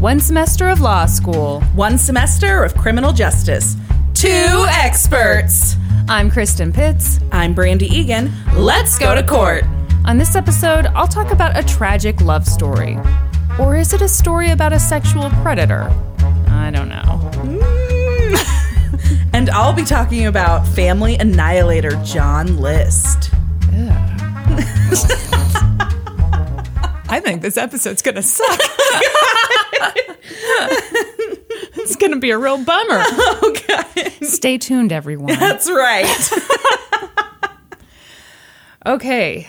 One semester of law school. One semester of criminal justice. Two experts. I'm Kristin Pitts. I'm Brandi Egan. Let's go to court. On this episode, I'll talk about a tragic love story. Or is it a story about a sexual predator? I don't know. Mm. And I'll be talking about family annihilator John List. I think this episode's gonna suck. it's gonna be a real bummer. Okay. Stay tuned, everyone. That's right. Okay.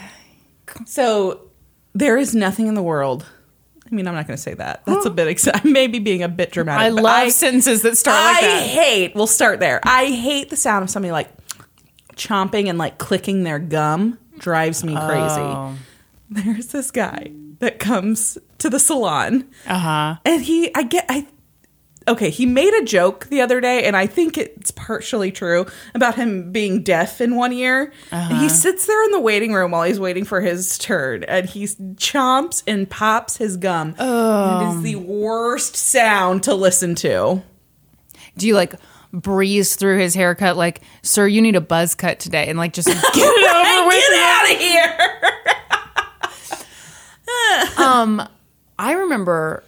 so there is nothing in the world. I mean, I'm not going to say that. That's a bit exciting. Maybe being a bit dramatic. I but love sentences that start like I that. hate. We'll start there. I hate the sound of somebody like chomping and like clicking their gum. Drives me crazy. Oh. There's this guy that comes to the salon, Uh huh. and he. I get. I. Okay, he made a joke the other day, and I think it's partially true about him being deaf in one ear. And he sits there in the waiting room while he's waiting for his turn, and he chomps and pops his gum. Oh. It is the worst sound to listen to. Do you like breeze through his haircut like, sir, you need a buzz cut today and like just get it over with? Get out of here! I remember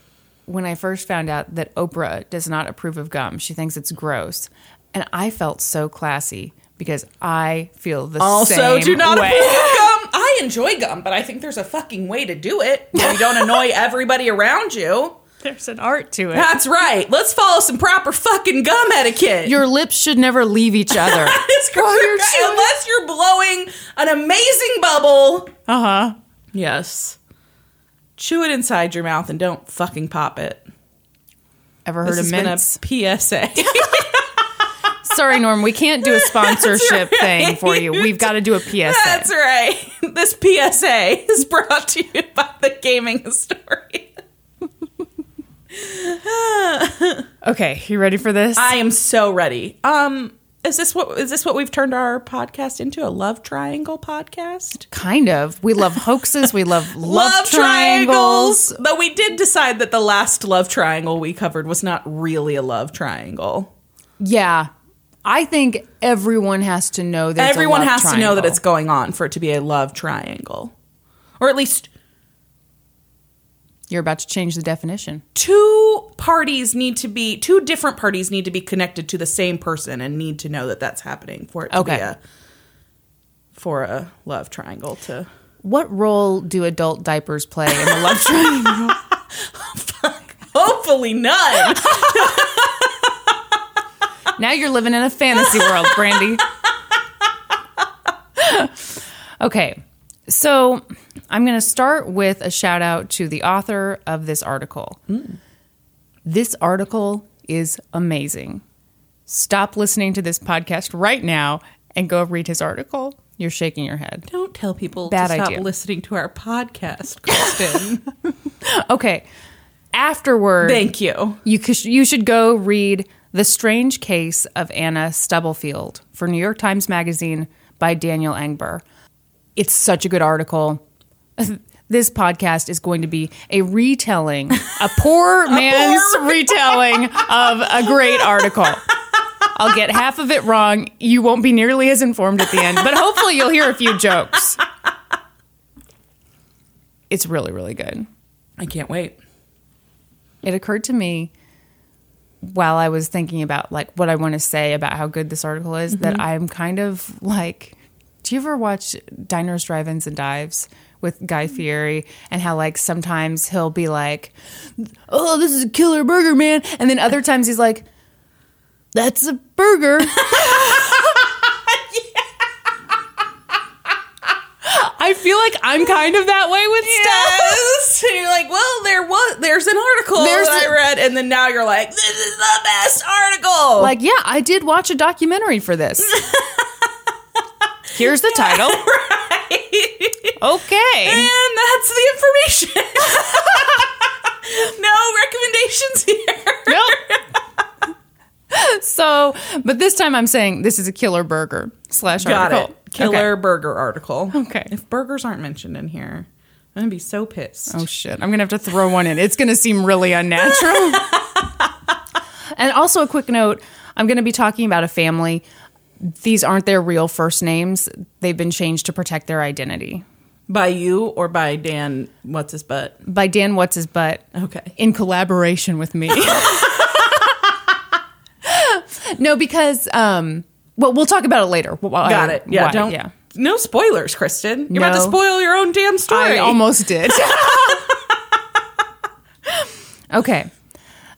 when I first found out that Oprah does not approve of gum. She thinks it's gross. And I felt so classy because I feel the Also, same do not way. approve of gum. I enjoy gum, but I think there's a fucking way to do it. You don't annoy everybody around you. There's an art to it. That's right. Let's follow some proper fucking gum etiquette. Your lips should never leave each other. It's While you're unless you're blowing an amazing bubble. Uh huh. Yes. Chew it inside your mouth and don't fucking pop it. Ever This heard has of been a mints? PSA. Sorry, Norm, we can't do a sponsorship right. thing for you. We've got to do a PSA. That's right. This PSA is brought to you by the gaming historian. Okay, you ready for this? I am so ready. Um, is this what is this what we've turned our podcast into? A love triangle podcast? kind of. We love hoaxes. We love love, triangles. But we did decide that the last love triangle we covered was not really a love triangle. Yeah. I think everyone has to know that Everyone has to know that it's going on for it to be a love triangle. Or at least You're about to change the definition. two parties need to be two different parties need to be connected to the same person and need to know that that's happening for it to Okay. be a for a love triangle to What role do adult diapers play in the love triangle? hopefully none. now you're living in a fantasy world, Brandi. okay. So I'm going to start with a shout out to the author of this article. Mm. This article is amazing. Stop listening to this podcast right now and go read his article. You're shaking your head. Don't tell people Bad to stop idea. listening to our podcast, Kristin. Okay. Afterward, Thank you. You could, you should go read The Strange Case of Anna Stubblefield for New York Times Magazine by Daniel Engber. It's such a good article. This podcast is going to be a retelling, a poor man's retelling of a great article. I'll get half of it wrong. You won't be nearly as informed at the end, but hopefully you'll hear a few jokes. It's really, really good I can't wait. it occurred to me while I was thinking about like what I want to say about how good this article is that mm-hmm. I'm kind of like do you ever watch Diners, Drive-ins and Dives with Guy Fieri and how like sometimes he'll be like oh this is a killer burger man and then other times he's like that's a burger I feel like I'm kind of that way with stuff. Yes. You're like, well, there was there's an article there's that a- I read, and then now you're like, this is the best article. Like, yeah, I did watch a documentary for this. Here's the title. Okay. and that's the information. no recommendations here. Nope. so, but this time I'm saying this is a killer burger slash Got article. it. Killer burger article. Okay. If burgers aren't mentioned in here, I'm gonna be so pissed. Oh shit! I'm gonna have to throw one in. It's gonna seem really unnatural. and also a quick note: I'm gonna be talking about a family. These aren't their real first names. They've been changed to protect their identity. By you or by Dan? What's his butt? By Dan What's His Butt. Okay. In collaboration with me. no, because um, well, we'll talk about it later. Why- Got it. Yeah. why- don't. Yeah. No spoilers, Kristin. You're about to No. spoil your own damn story. I almost did. okay.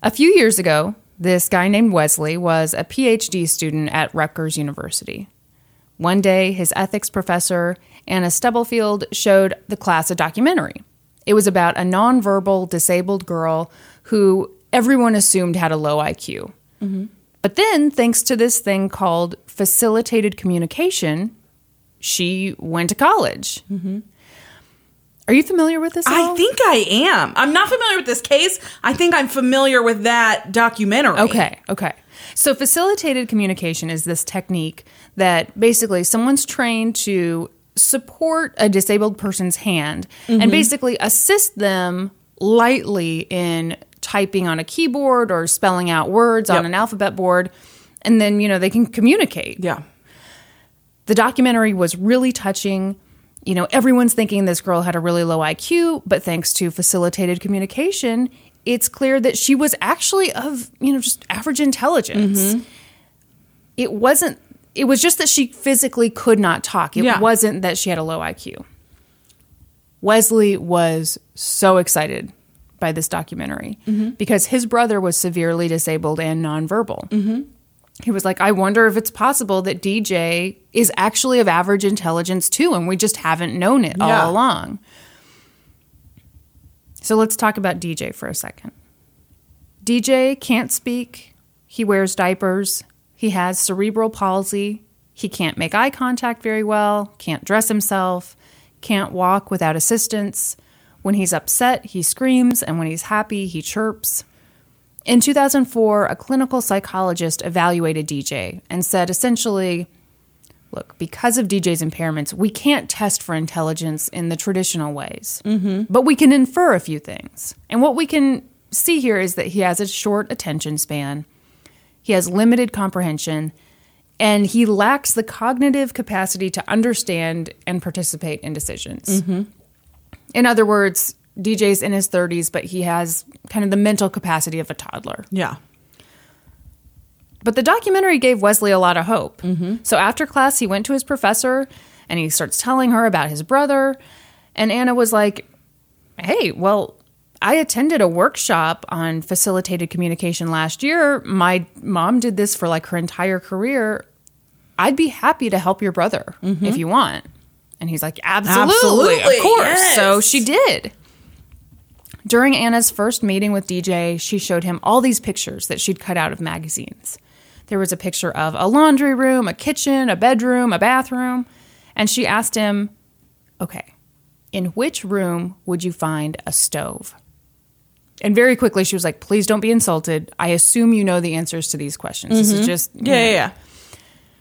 A few years ago, this guy named Wesley was a PhD student at Rutgers University. One day, his ethics professor, Anna Stubblefield, showed the class a documentary. It was about a nonverbal disabled girl who everyone assumed had a low IQ. But then, thanks to this thing called facilitated communication, she went to college. Are you familiar with this? I think I am. I'm not familiar with this case. I think I'm familiar with that documentary. Okay, okay. So facilitated communication is this technique that basically someone's trained to support a disabled person's hand and mm-hmm. basically assist them lightly in typing on a keyboard or spelling out words Yep. on an alphabet board and then you know they can communicate. Yeah. The documentary was really touching. You know, everyone's thinking this girl had a really low IQ, but thanks to facilitated communication, it's clear that she was actually of, you know, just average intelligence. Mm-hmm. It wasn't, it was just that she physically could not talk. It Yeah. wasn't that she had a low IQ. Wesley was so excited by this documentary mm-hmm. because his brother was severely disabled and nonverbal. Mm-hmm. He was like, I wonder if it's possible that DJ is actually of average intelligence too, and we just haven't known it Yeah. all along. So let's talk about DJ for a second. DJ can't speak, he wears diapers, he has cerebral palsy, he can't make eye contact very well, can't dress himself, can't walk without assistance. When he's upset, he screams, and when he's happy, he chirps. In 2004, a clinical psychologist evaluated DJ and said essentially, look, because of DJ's impairments, we can't test for intelligence in the traditional ways, mm-hmm. but we can infer a few things. And what we can see here is that he has a short attention span, he has limited comprehension, and he lacks the cognitive capacity to understand and participate in decisions. Mm-hmm. In other words, DJ's in his 30s, but he has kind of the mental capacity of a toddler. Yeah. But the documentary gave Wesley a lot of hope. Mm-hmm. So after class, he went to his professor and he starts telling her about his brother. And Anna was like, Hey, well, I attended a workshop on facilitated communication last year. My mom did this for like her entire career. I'd be happy to help your brother if mm-hmm. you want. And he's like, Absolutely, Absolutely, of course. yes. So she did. During Anna's first meeting with DJ, she showed him all these pictures that she'd cut out of magazines. There was a picture of a laundry room, a kitchen, a bedroom, a bathroom, and she asked him, Okay, in which room would you find a stove? And very quickly she was like, Please don't be insulted. I assume you know the answers to these questions. This is mm-hmm. just. Yeah. know." Yeah. yeah.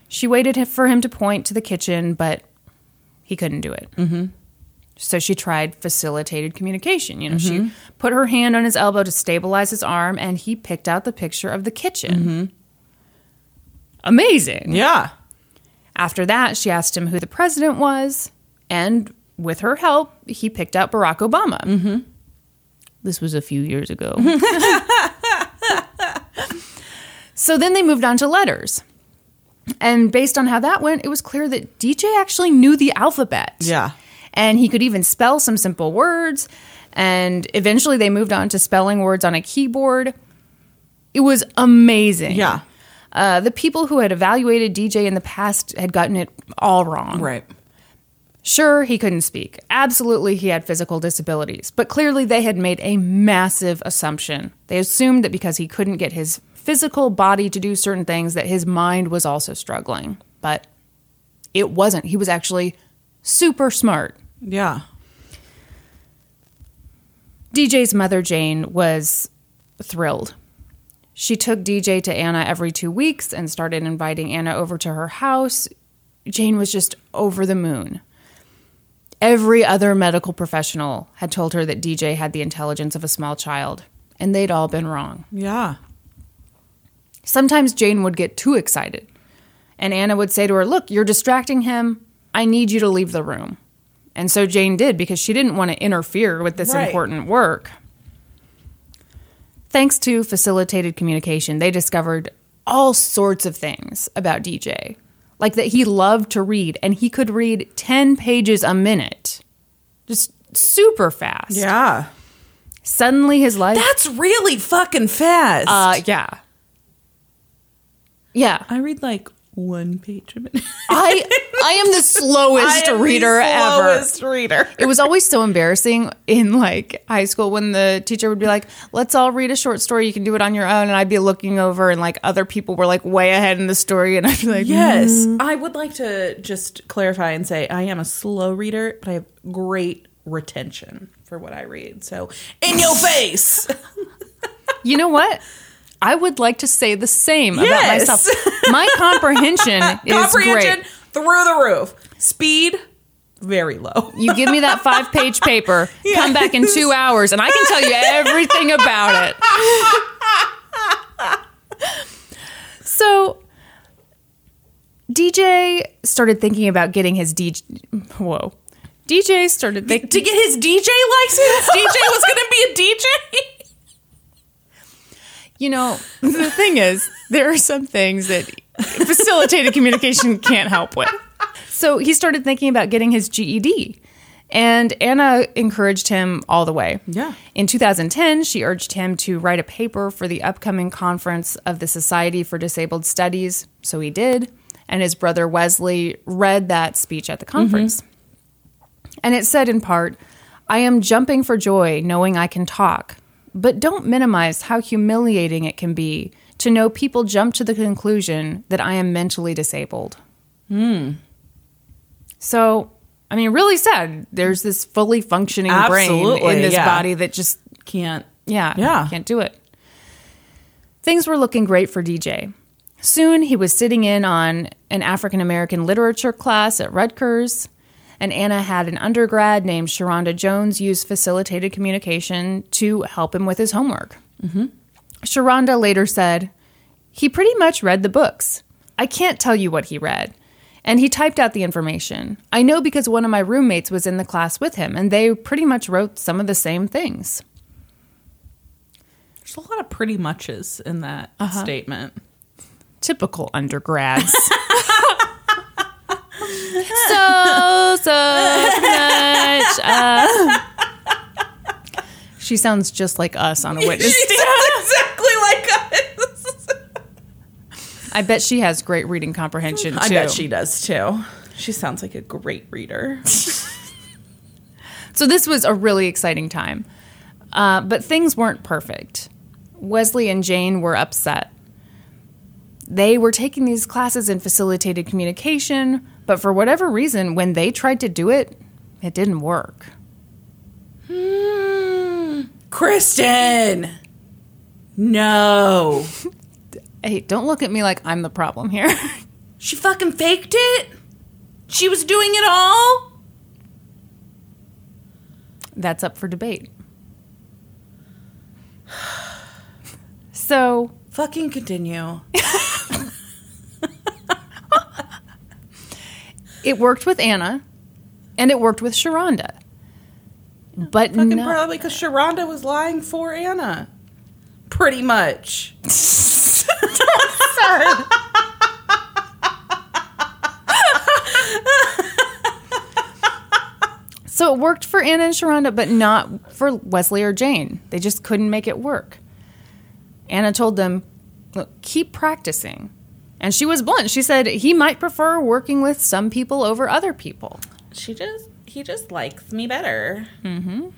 She waited for him to point to the kitchen, but he couldn't do it. Mm-hmm. So she tried facilitated communication. You know, she mm-hmm. put her hand on his elbow to stabilize his arm, and he picked out the picture of the kitchen. Mm-hmm. Amazing. Yeah. After that, she asked him who the president was, and with her help, he picked out Barack Obama. This was a few years ago. so then they moved on to letters. And based on how that went, it was clear that DJ actually knew the alphabet. Yeah. And he could even spell some simple words. And eventually they moved on to spelling words on a keyboard. It was amazing. Yeah. Uh, the people who had evaluated DJ in the past had gotten it all wrong. Right. Sure, he couldn't speak. Absolutely, he had physical disabilities. But clearly, they had made a massive assumption. They assumed that because he couldn't get his physical body to do certain things, that his mind was also struggling. But it wasn't. He was actually super smart. Yeah. DJ's mother, Jane, was thrilled. She took DJ to Anna every two weeks and started inviting Anna over to her house. Jane was just over the moon. Every other medical professional had told her that DJ had the intelligence of a small child, and they'd all been wrong. Yeah. Sometimes Jane would get too excited, and Anna would say to her, Look, you're distracting him. I need you to leave the room. And so Jane did because she didn't want to interfere with this Right. important work. Thanks to facilitated communication, they discovered all sorts of things about DJ. Like that he loved to read and he could read 10 pages a minute. Just super fast. Yeah. Suddenly his life That's really fucking fast. uh yeah. Yeah. I read like one page a minute. I I am the slowest am the reader ever. reader. It was always so embarrassing in like high school when the teacher would be like, "Let's all read a short story. You can do it on your own." And I'd be looking over, and like other people were like way ahead in the story, and I'd be like, Yes. Mm. I would like to just clarify and say I am a slow reader, but I have great retention for what I read. So, in your face. You know what? I would like to say the same about myself. My comprehension is Comprehension great. through the roof. Speed very low. You give me that five page paper, come back in two hours, and I can tell you everything about it. So, DJ started thinking about getting his DJ. Whoa. DJ started thinking. to get his DJ license, DJ was going to be a DJ. You know, the thing is, there are some things that facilitated communication can't help with. So he started thinking about getting his GED. And Anna encouraged him all the way. Yeah. In 2010, she urged him to write a paper for the upcoming conference of the Society for Disabled Studies. So he did. And his brother Wesley read that speech at the mm-hmm. conference. And it said in part, I am jumping for joy knowing I can talk, but don't minimize how humiliating it can be to know people jump to the conclusion that I am mentally disabled. Hmm. So, I mean, really sad. There's this fully functioning brain in this yeah. body that just, Can't. yeah, Yeah. can't do it. Things were looking great for DJ. Soon he was sitting in on an African American literature class at Rutgers, and Anna had an undergrad named Sharonda Jones use facilitated communication to help him with his homework. Mm-hmm. Sharonda later said, He pretty much read the books. I can't tell you what he read. And he typed out the information. I know because one of my roommates was in the class with him, and they pretty much wrote some of the same things. There's a lot of pretty muches in that uh-huh. statement. typical undergrads. so so much. Uh, she sounds just like us on a witness She stand. sounds exactly like us. I bet she has great reading comprehension too. I bet she does too. She sounds like a great reader. So this was a really exciting time, uh, but things weren't perfect. Wesley and Jane were upset. They were taking these classes in facilitated communication, but for whatever reason, when they tried to do it, it didn't work. Kristin. No. Hey, don't look at me like I'm the problem here. She fucking faked it? She was doing it all? That's up for debate. So, Fucking continue. it worked with Anna and it worked with Sharonda. But Fucking no, probably because Sharonda was lying for Anna. Pretty much. So it worked for Anna and Sharonda, but not for Wesley or Jane. They just couldn't make it work. Anna told them, Look, keep practicing. And she was blunt. She said he might prefer working with some people over other people. She just he just likes me better. Mm-hmm.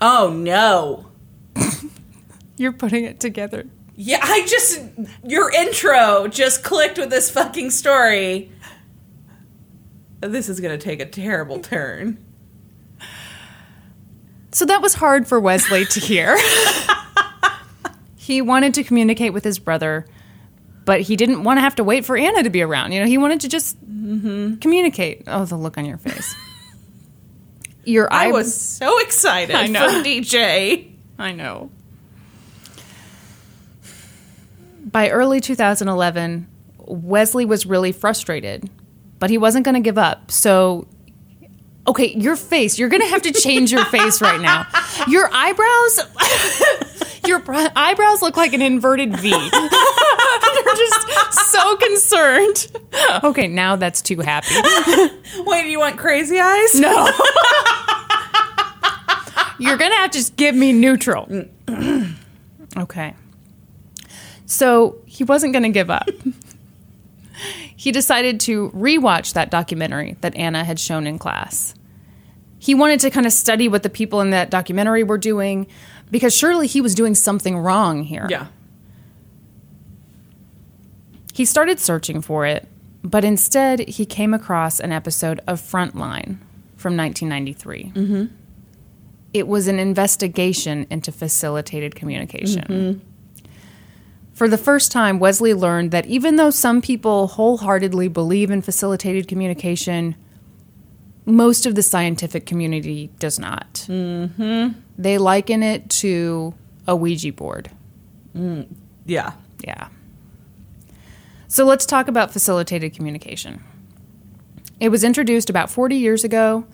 Oh no. You're putting it together. Yeah, I just your intro just clicked with this fucking story. This is gonna take a terrible turn. So that was hard for Wesley to hear. he wanted to communicate with his brother, but he didn't want to have to wait for Anna to be around. You know, he wanted to just mm-hmm. communicate. Oh, the look on your face. Your I was so excited I know. for DJ. I know. By early 2011, Wesley was really frustrated, but he wasn't going to give up. So, okay, your face, you're going to have to change your face right now. Your eyebrows, your br- eyebrows look like an inverted V. so concerned. Okay, now that's too happy. Wait, do you want crazy eyes? No. You're going to have to just give me neutral. okay. So he wasn't going to give up. he decided to rewatch that documentary that Anna had shown in class. He wanted to kind of study what the people in that documentary were doing because surely he was doing something wrong here. Yeah. He started searching for it, but instead he came across an episode of Frontline from 1993. Mm-hmm. It was an investigation into facilitated communication. For the first time, Wesley learned that even though some people wholeheartedly believe in facilitated communication, most of the scientific community does not. Mm-hmm. They liken it to a Ouija board. Yeah. Yeah. So let's talk about facilitated communication. It was introduced about 40 years ago,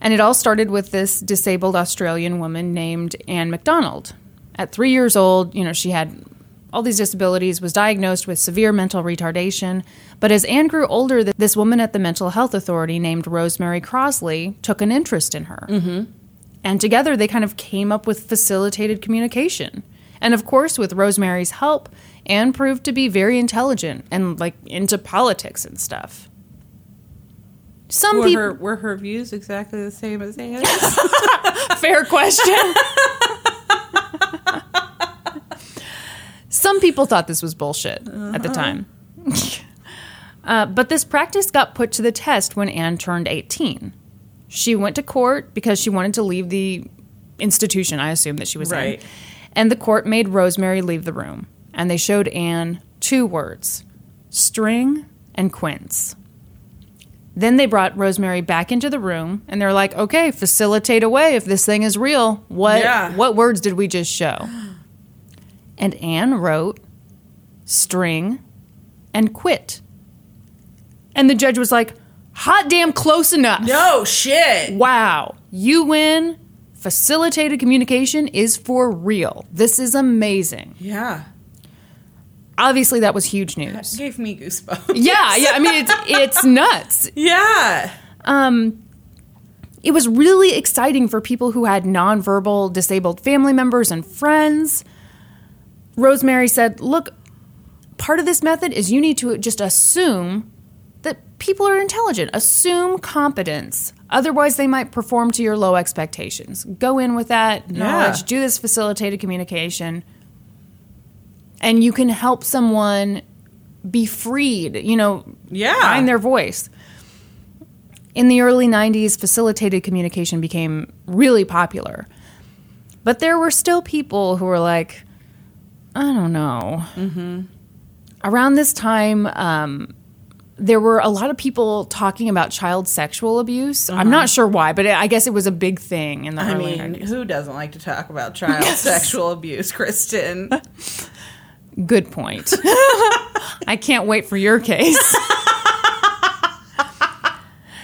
and it all started with this disabled Australian woman named Anne McDonald. At three years old, you know, she had all these disabilities, was diagnosed with severe mental retardation. But as Anne grew older, this woman at the Mental Health Authority named Rosemary Crossley took an interest in her. Mm-hmm. And together they kind of came up with facilitated communication. And of course, with Rosemary's help, Anne proved to be very intelligent and like into politics and stuff. Some Were people her were her views exactly the same as Anne's? fair question. Some people thought this was bullshit at the time. uh, but this practice got put to the test when Anne turned 18. She went to court because she wanted to leave the institution, I assume, that she was Right. in. And the court made Rosemary leave the room. And they showed Anne two words string and quince. Then they brought Rosemary back into the room and they're like, okay, facilitate away if this thing is real. What Yeah. what words did we just show? And Anne wrote string and quit. And the judge was like, hot damn close enough. no shit. Wow, you win. Facilitated communication is for real. This is amazing. Yeah. Obviously, that was huge news. Gave me goosebumps. Yeah, yeah. I mean, it's it's nuts. Yeah. Um, it was really exciting for people who had nonverbal disabled family members and friends. Rosemary said, Look, part of this method is you need to just assume that people are intelligent, assume competence. Otherwise, they might perform to your low expectations. Go in with that knowledge, Yeah. do this facilitated communication, and you can help someone be freed, you know, Yeah. find their voice. In the early 90s, facilitated communication became really popular. But there were still people who were like, I don't know. Around this time, um, there were a lot of people talking about child sexual abuse. I'm not sure why, but I guess it was a big thing in the I mean, 90s. who doesn't like to talk about child sexual abuse, Kristin? Good point. I can't wait for your case.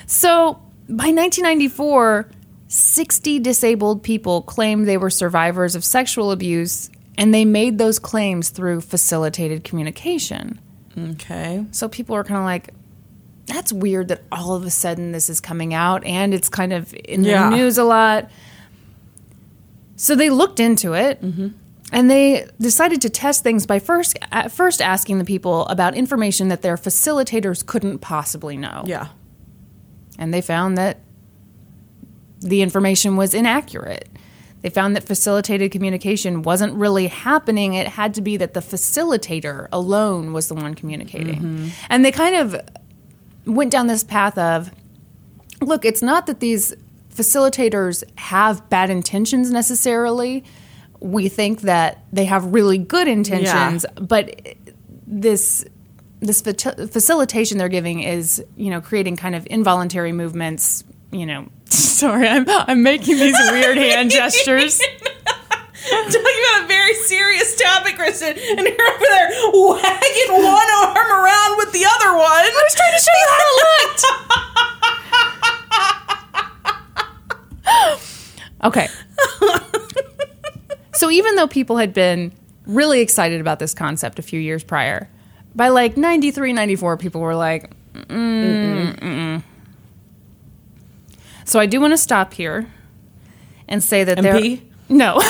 so, by 1994, 60 disabled people claimed they were survivors of sexual abuse, and they made those claims through facilitated communication. Okay. So, people are kind of like, that's weird that all of a sudden this is coming out, and it's kind of in Yeah. the news a lot. So, they looked into it. Mm-hmm. And they decided to test things by first first asking the people about information that their facilitators couldn't possibly know. Yeah. and they found that the information was inaccurate. They found that facilitated communication wasn't really happening. It had to be that the facilitator alone was the one communicating. Mm-hmm. And they kind of went down this path of look, it's not that these facilitators have bad intentions necessarily. We think that they have really good intentions, but this this fa- facilitation they're giving is, you know, creating kind of involuntary movements, you know. Sorry, I'm I'm making these weird hand gestures. Talking about a very serious topic, Kristin, and you're over there wagging one arm around with the other one. I was trying to show you how it looked. Okay. So even though people had been really excited about this concept a few years prior, by like 93, 94, people were like, mm, mm-mm. So I do want to stop here and say that there. No.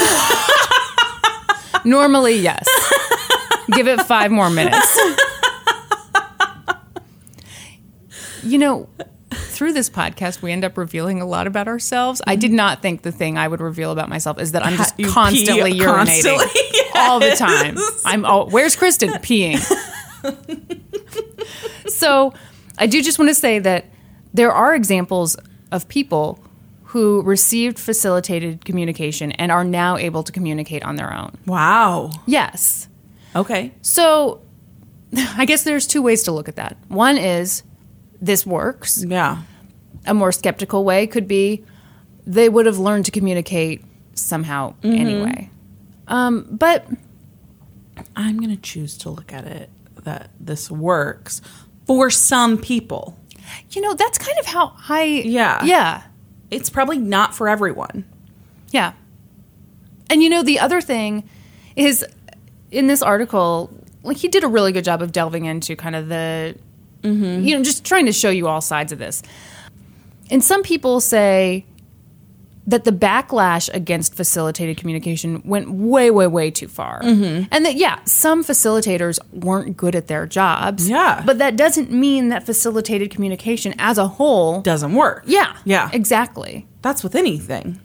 Normally, yes. Give it five more minutes. You know, through this podcast, we end up revealing a lot about ourselves. I did not think the thing I would reveal about myself is that I'm just You constantly urinating constantly, all the time. I'm oh, where's Kristin peeing? so, I do just want to say that there are examples of people who received facilitated communication and are now able to communicate on their own. Wow. Yes. Okay. So, I guess there's two ways to look at that. One is this works. Yeah. a more skeptical way could be they would have learned to communicate somehow anyway. Um, but I'm going to choose to look at it that this works for some people. you know, that's kind of how I Yeah. yeah It's probably not for everyone. yeah. And you know, the other thing is in this article, like he did a really good job of delving into kind of the you know just trying to show you all sides of this. And some people say that the backlash against facilitated communication went way, way, way too far. And that, yeah, some facilitators weren't good at their jobs. Yeah. But that doesn't mean that facilitated communication as a whole. Doesn't work. yeah. Yeah. Exactly. That's with anything.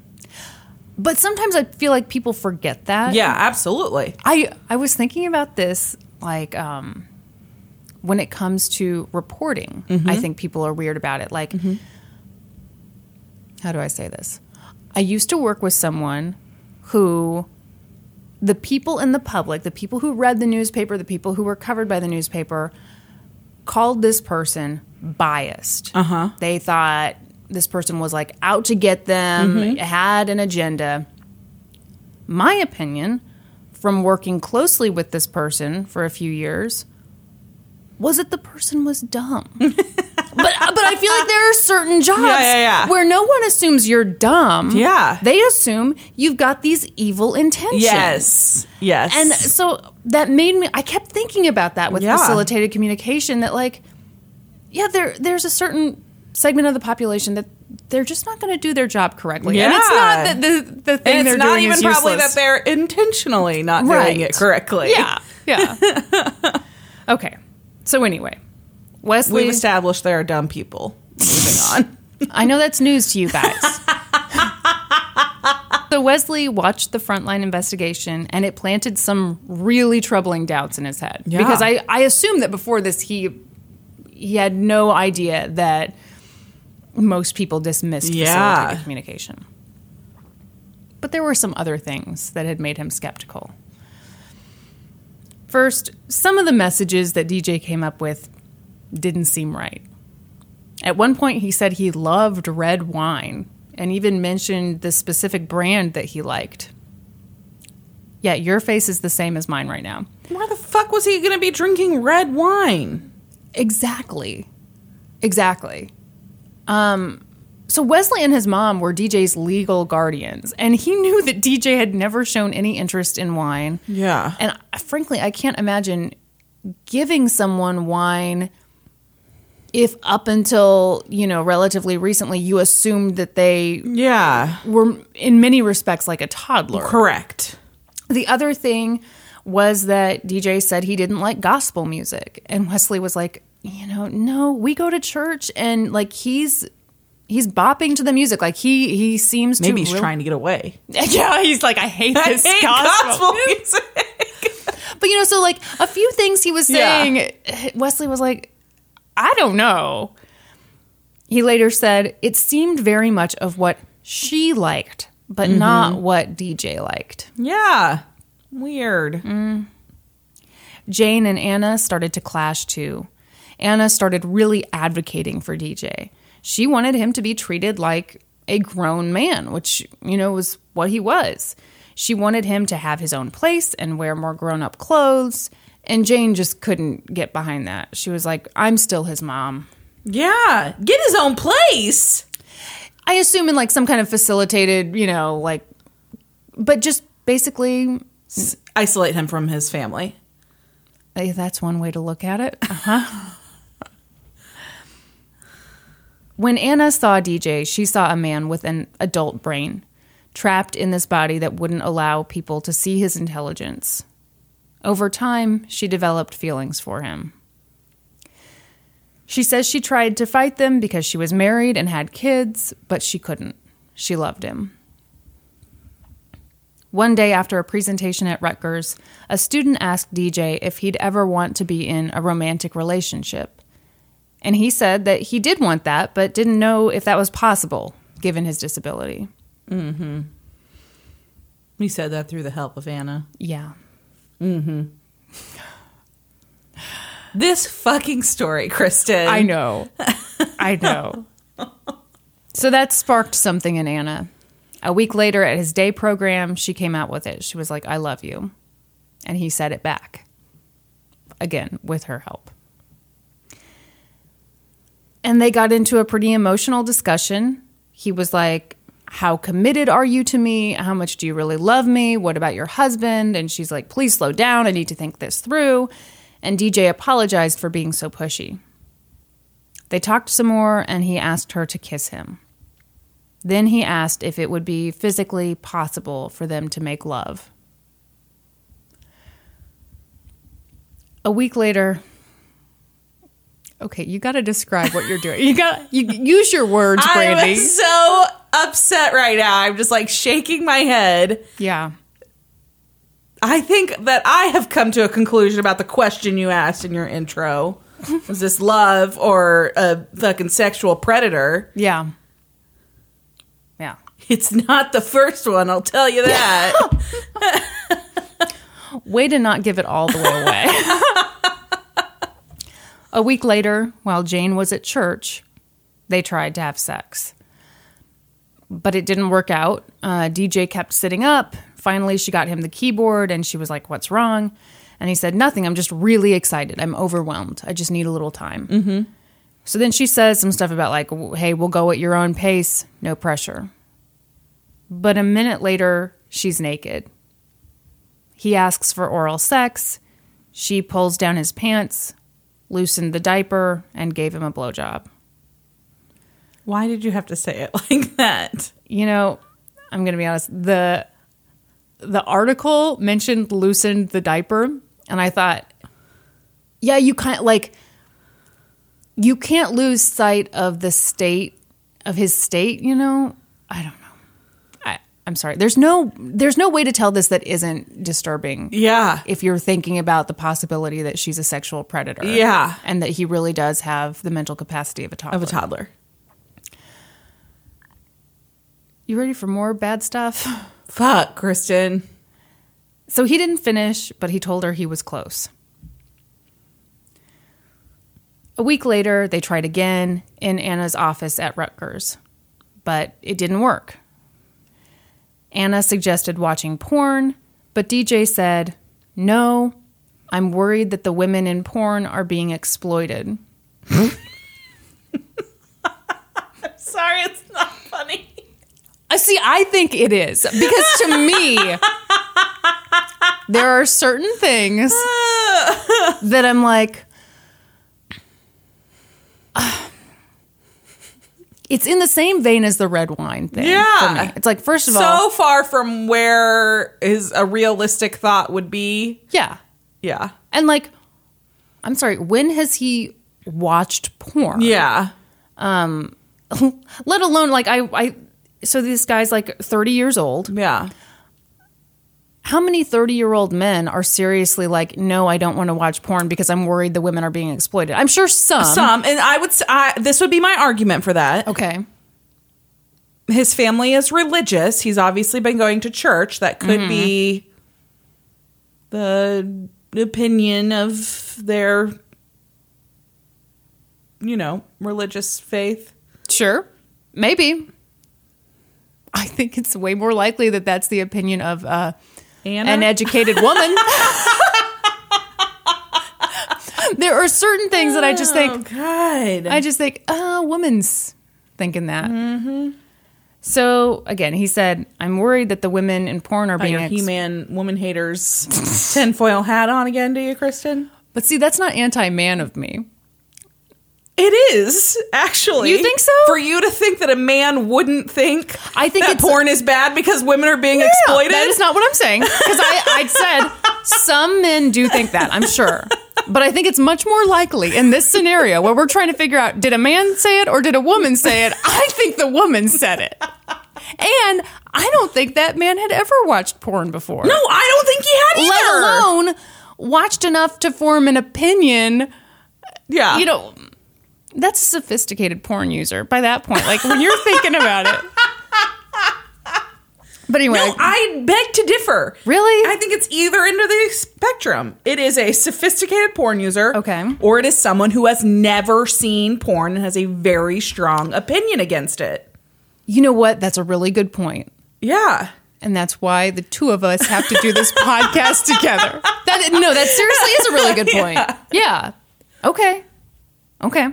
But sometimes I feel like people forget that. Yeah, absolutely. I, I was thinking about this, like, um, when it comes to reporting, I mm-hmm. think people are weird about it. Like, mm-hmm. how do I say this? I used to work with someone who the people in the public, the people who read the newspaper, the people who were covered by the newspaper, called this person biased. Uh-huh. They thought this person was like out to get them, mm-hmm. had an agenda. My opinion, from working closely with this person for a few years, was that the person was dumb. but uh, but I feel like there are certain jobs Yeah, yeah, yeah. where no one assumes you're dumb. Yeah. They assume you've got these evil intentions. Yes. Yes. And so that made me I kept thinking about that with Yeah. facilitated communication that like yeah, there there's a certain segment of the population that they're just not going to do their job correctly. And it's Yeah. not that the the thing and they're it's not even probably that they're intentionally not Right. doing it correctly. Yeah. Yeah. okay. So anyway, Wesley We've established there are dumb people. Moving on. I know that's news to you guys. so Wesley watched the frontline investigation and it planted some really troubling doubts in his head. Yeah. Because I, I assume that before this he he had no idea that most people dismissed Yeah. facilitated communication. But there were some other things that had made him skeptical. First, some of the messages that DJ came up with didn't seem right. At one point, he said he loved red wine and even mentioned the specific brand that he liked. Yeah, your face is the same as mine right now. Why the fuck was he going to be drinking red wine? Exactly. Exactly. Um, so Wesley and his mom were DJ's legal guardians, and he knew that DJ had never shown any interest in wine. Yeah. And frankly, I can't imagine giving someone wine if up until, you know, relatively recently you assumed that they Yeah. were in many respects like a toddler. Correct. The other thing was that DJ said he didn't like gospel music. And Wesley was like, you know, no, we go to church and like he's he's bopping to the music. Like he he seems Maybe to he's trying to get away. Yeah, he's like, I hate I this hate gospel. gospel music. But you know, so like a few things he was Yeah. saying, Wesley was like, I don't know. He later said it seemed very much of what she liked, but mm-hmm. not what DJ liked. yeah. Weird. Mm. Jane and Anna started to clash too. Anna started really advocating for DJ. She wanted him to be treated like a grown man, which, you know, was what he was. She wanted him to have his own place and wear more grown up clothes. And Jane just couldn't get behind that. She was like, I'm still his mom. Yeah. Get his own place. I assume in like some kind of facilitated, you know, like, but just basically, S- Isolate him from his family. that's one way to look at it. Uh-huh. When Anna saw DJ, she saw a man with an adult brain trapped in this body that wouldn't allow people to see his intelligence. Over time, she developed feelings for him. She says she tried to fight them because she was married and had kids, but she couldn't. She loved him. One day after a presentation at Rutgers, a student asked DJ if he'd ever want to be in a romantic relationship. And he said that he did want that, but didn't know if that was possible given his disability. Mm hmm. He said that through the help of Anna. Yeah. Mm hmm. this fucking story, Kristin. I know. I know. So that sparked something in Anna. A week later at his day program, she came out with it. She was like, I love you. And he said it back. Again, with her help. And they got into a pretty emotional discussion. He was like, How committed are you to me? How much do you really love me? What about your husband? And she's like, Please slow down. I need to think this through. And DJ apologized for being so pushy. They talked some more, and he asked her to kiss him. Then he asked if it would be physically possible for them to make love. A week later, okay, you got to describe what you're doing. You got you use your words, Brandi. I'm so upset right now. I'm just like shaking my head. yeah, I think that I have come to a conclusion about the question you asked in your intro. Was this love or a fucking sexual predator? yeah, yeah. It's not the first one, I'll tell you that. Way to not give it all the way away. a week later, while Jane was at church, they tried to have sex. But it didn't work out. Uh, DJ kept sitting up. Finally, she got him the keyboard and she was like, What's wrong? And he said, Nothing. I'm just really excited. I'm overwhelmed. I just need a little time. Mm-hmm. So then she says some stuff about, like, Hey, we'll go at your own pace, no pressure. But a minute later, she's naked. He asks for oral sex. She pulls down his pants, loosened the diaper, and gave him a blowjob. Why did you have to say it like that? You know, I'm going to be honest. The the article mentioned loosened the diaper, and I thought, yeah, you can't like you can't lose sight of the state of his state. You know, I don't I'm sorry. There's no there's no way to tell this that isn't disturbing. Yeah. if you're thinking about the possibility that she's a sexual predator. Yeah. And that he really does have the mental capacity of a toddler. Of a toddler. You ready for more bad stuff? Fuck, Kristin. So he didn't finish, but he told her he was close. A week later, they tried again in Anna's office at Rutgers, but it didn't work. Anna suggested watching porn, but DJ said, No, I'm worried that the women in porn are being exploited. I'm Sorry, it's not funny. Uh, See, I think it is because to me, there are certain things that I'm like, "Ah." It's in the same vein as the red wine thing. Yeah. it's like first of all, So far from where is a realistic thought would be. yeah, Yeah. and like, I'm sorry, when has he watched porn? Yeah. Um, let alone like I, I. So this guy's like 30 years old. Yeah. How many 30 year old men are seriously like, no, I don't want to watch porn because I'm worried the women are being exploited? I'm sure some. Some, and I would. I, this would be my argument for that. Okay. His family is religious. He's obviously been going to church. That could be the opinion of their, you know, religious faith. Sure. Maybe. I think it's way more likely that that's the opinion of uh, Anna? an educated woman. there are certain things that I just Oh think, God. I just think, uh, oh, woman's thinking that. Mm-hmm. So again, he said, I'm worried that the women in porn are being. ex- He-Man woman haters tinfoil hat on again, do you, Kristin? but see, that's not anti man of me. It is actually. You think so? For you to think that a man wouldn't think I think that porn is bad because women are being exploited. That is not what I'm saying. Because I, I said some men do think that, I'm sure. But I think it's much more likely in this scenario where we're trying to figure out did a man say it or did a woman say it? I think the woman said it. And I don't think that man had ever watched porn before. no, I don't think he had Let alone watched enough to form an opinion. yeah, You know, that's a sophisticated porn user by that point. Like when you're thinking about it. But anyway, No, I beg to differ. Really? I think it's either end of the spectrum. It is a sophisticated porn user. Okay. Or it is someone who has never seen porn and has a very strong opinion against it. you know what? That's a really good point. Yeah. and that's why the two of us have to do this podcast together. That no, that seriously is a really good point. Yeah. Okay. Okay.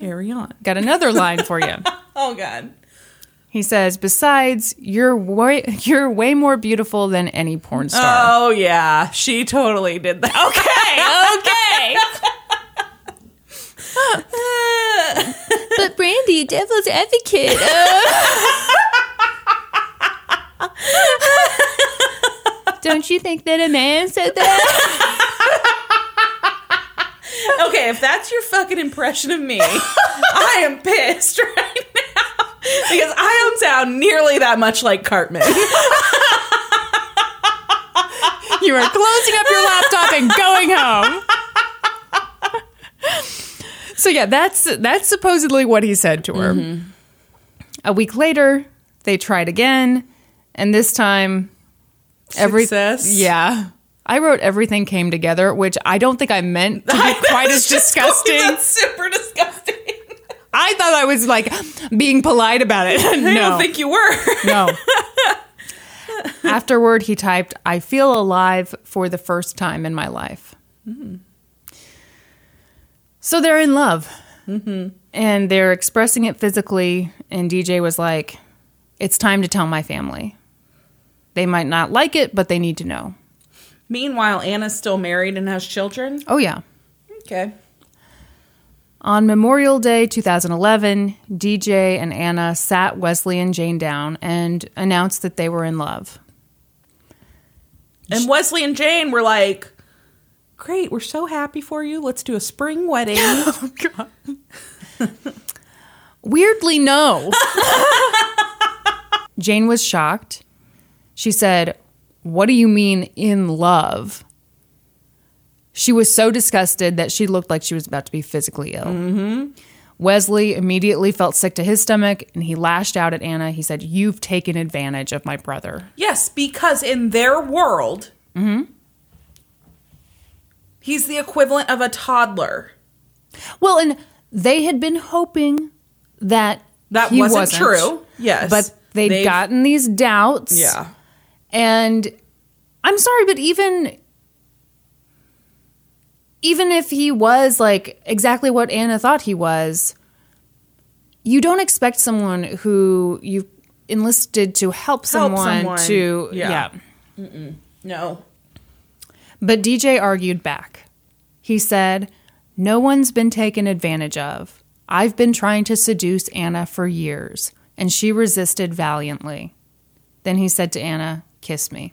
Carry on. Got another line for you. Oh God. He says, "Besides, you're way you're way more beautiful than any porn star." Oh yeah, she totally did that. okay. Okay. but Brandi, devil's advocate. uh. Don't you think that a man said that? Okay, if that's your fucking impression of me, I am pissed right now because I don't sound nearly that much like Cartman. You are closing up your laptop and going home. so yeah, that's that's supposedly what he said to her. Mm-hmm. A week later, they tried again, and this time every Success? yeah. I wrote everything came together, which I don't think I meant to be quite as disgusting. That's super disgusting. I thought I was like being polite about it. I no, don't think you were. no. Afterward, he typed, I feel alive for the first time in my life. Mm-hmm. So they're in love. Mm-hmm. And they're expressing it physically. And DJ was like, It's time to tell my family. They might not like it, but they need to know. Meanwhile, Anna's still married and has children. Oh, yeah. Okay. On Memorial Day 2011, DJ and Anna sat Wesley and Jane down and announced that they were in love. And Wesley and Jane were like, "Great, we're so happy for you. Let's do a spring wedding." Oh, God. Weirdly, no. Jane was shocked. She said, What do you mean in love? She was so disgusted that she looked like she was about to be physically ill. Mm-hmm. Wesley immediately felt sick to his stomach and he lashed out at Anna. He said, You've taken advantage of my brother. yes, because in their world, mm-hmm. he's the equivalent of a toddler. Well, and they had been hoping that That he wasn't true. Yes. But they'd They've- gotten these doubts. Yeah. And I'm sorry, but even even if he was like exactly what Anna thought he was, you don't expect someone who you've enlisted to help someone, someone. to Yeah. yeah. No. But DJ argued back. He said, No one's been taken advantage of. I've been trying to seduce Anna for years, and she resisted valiantly. Then he said to Anna, Kiss me.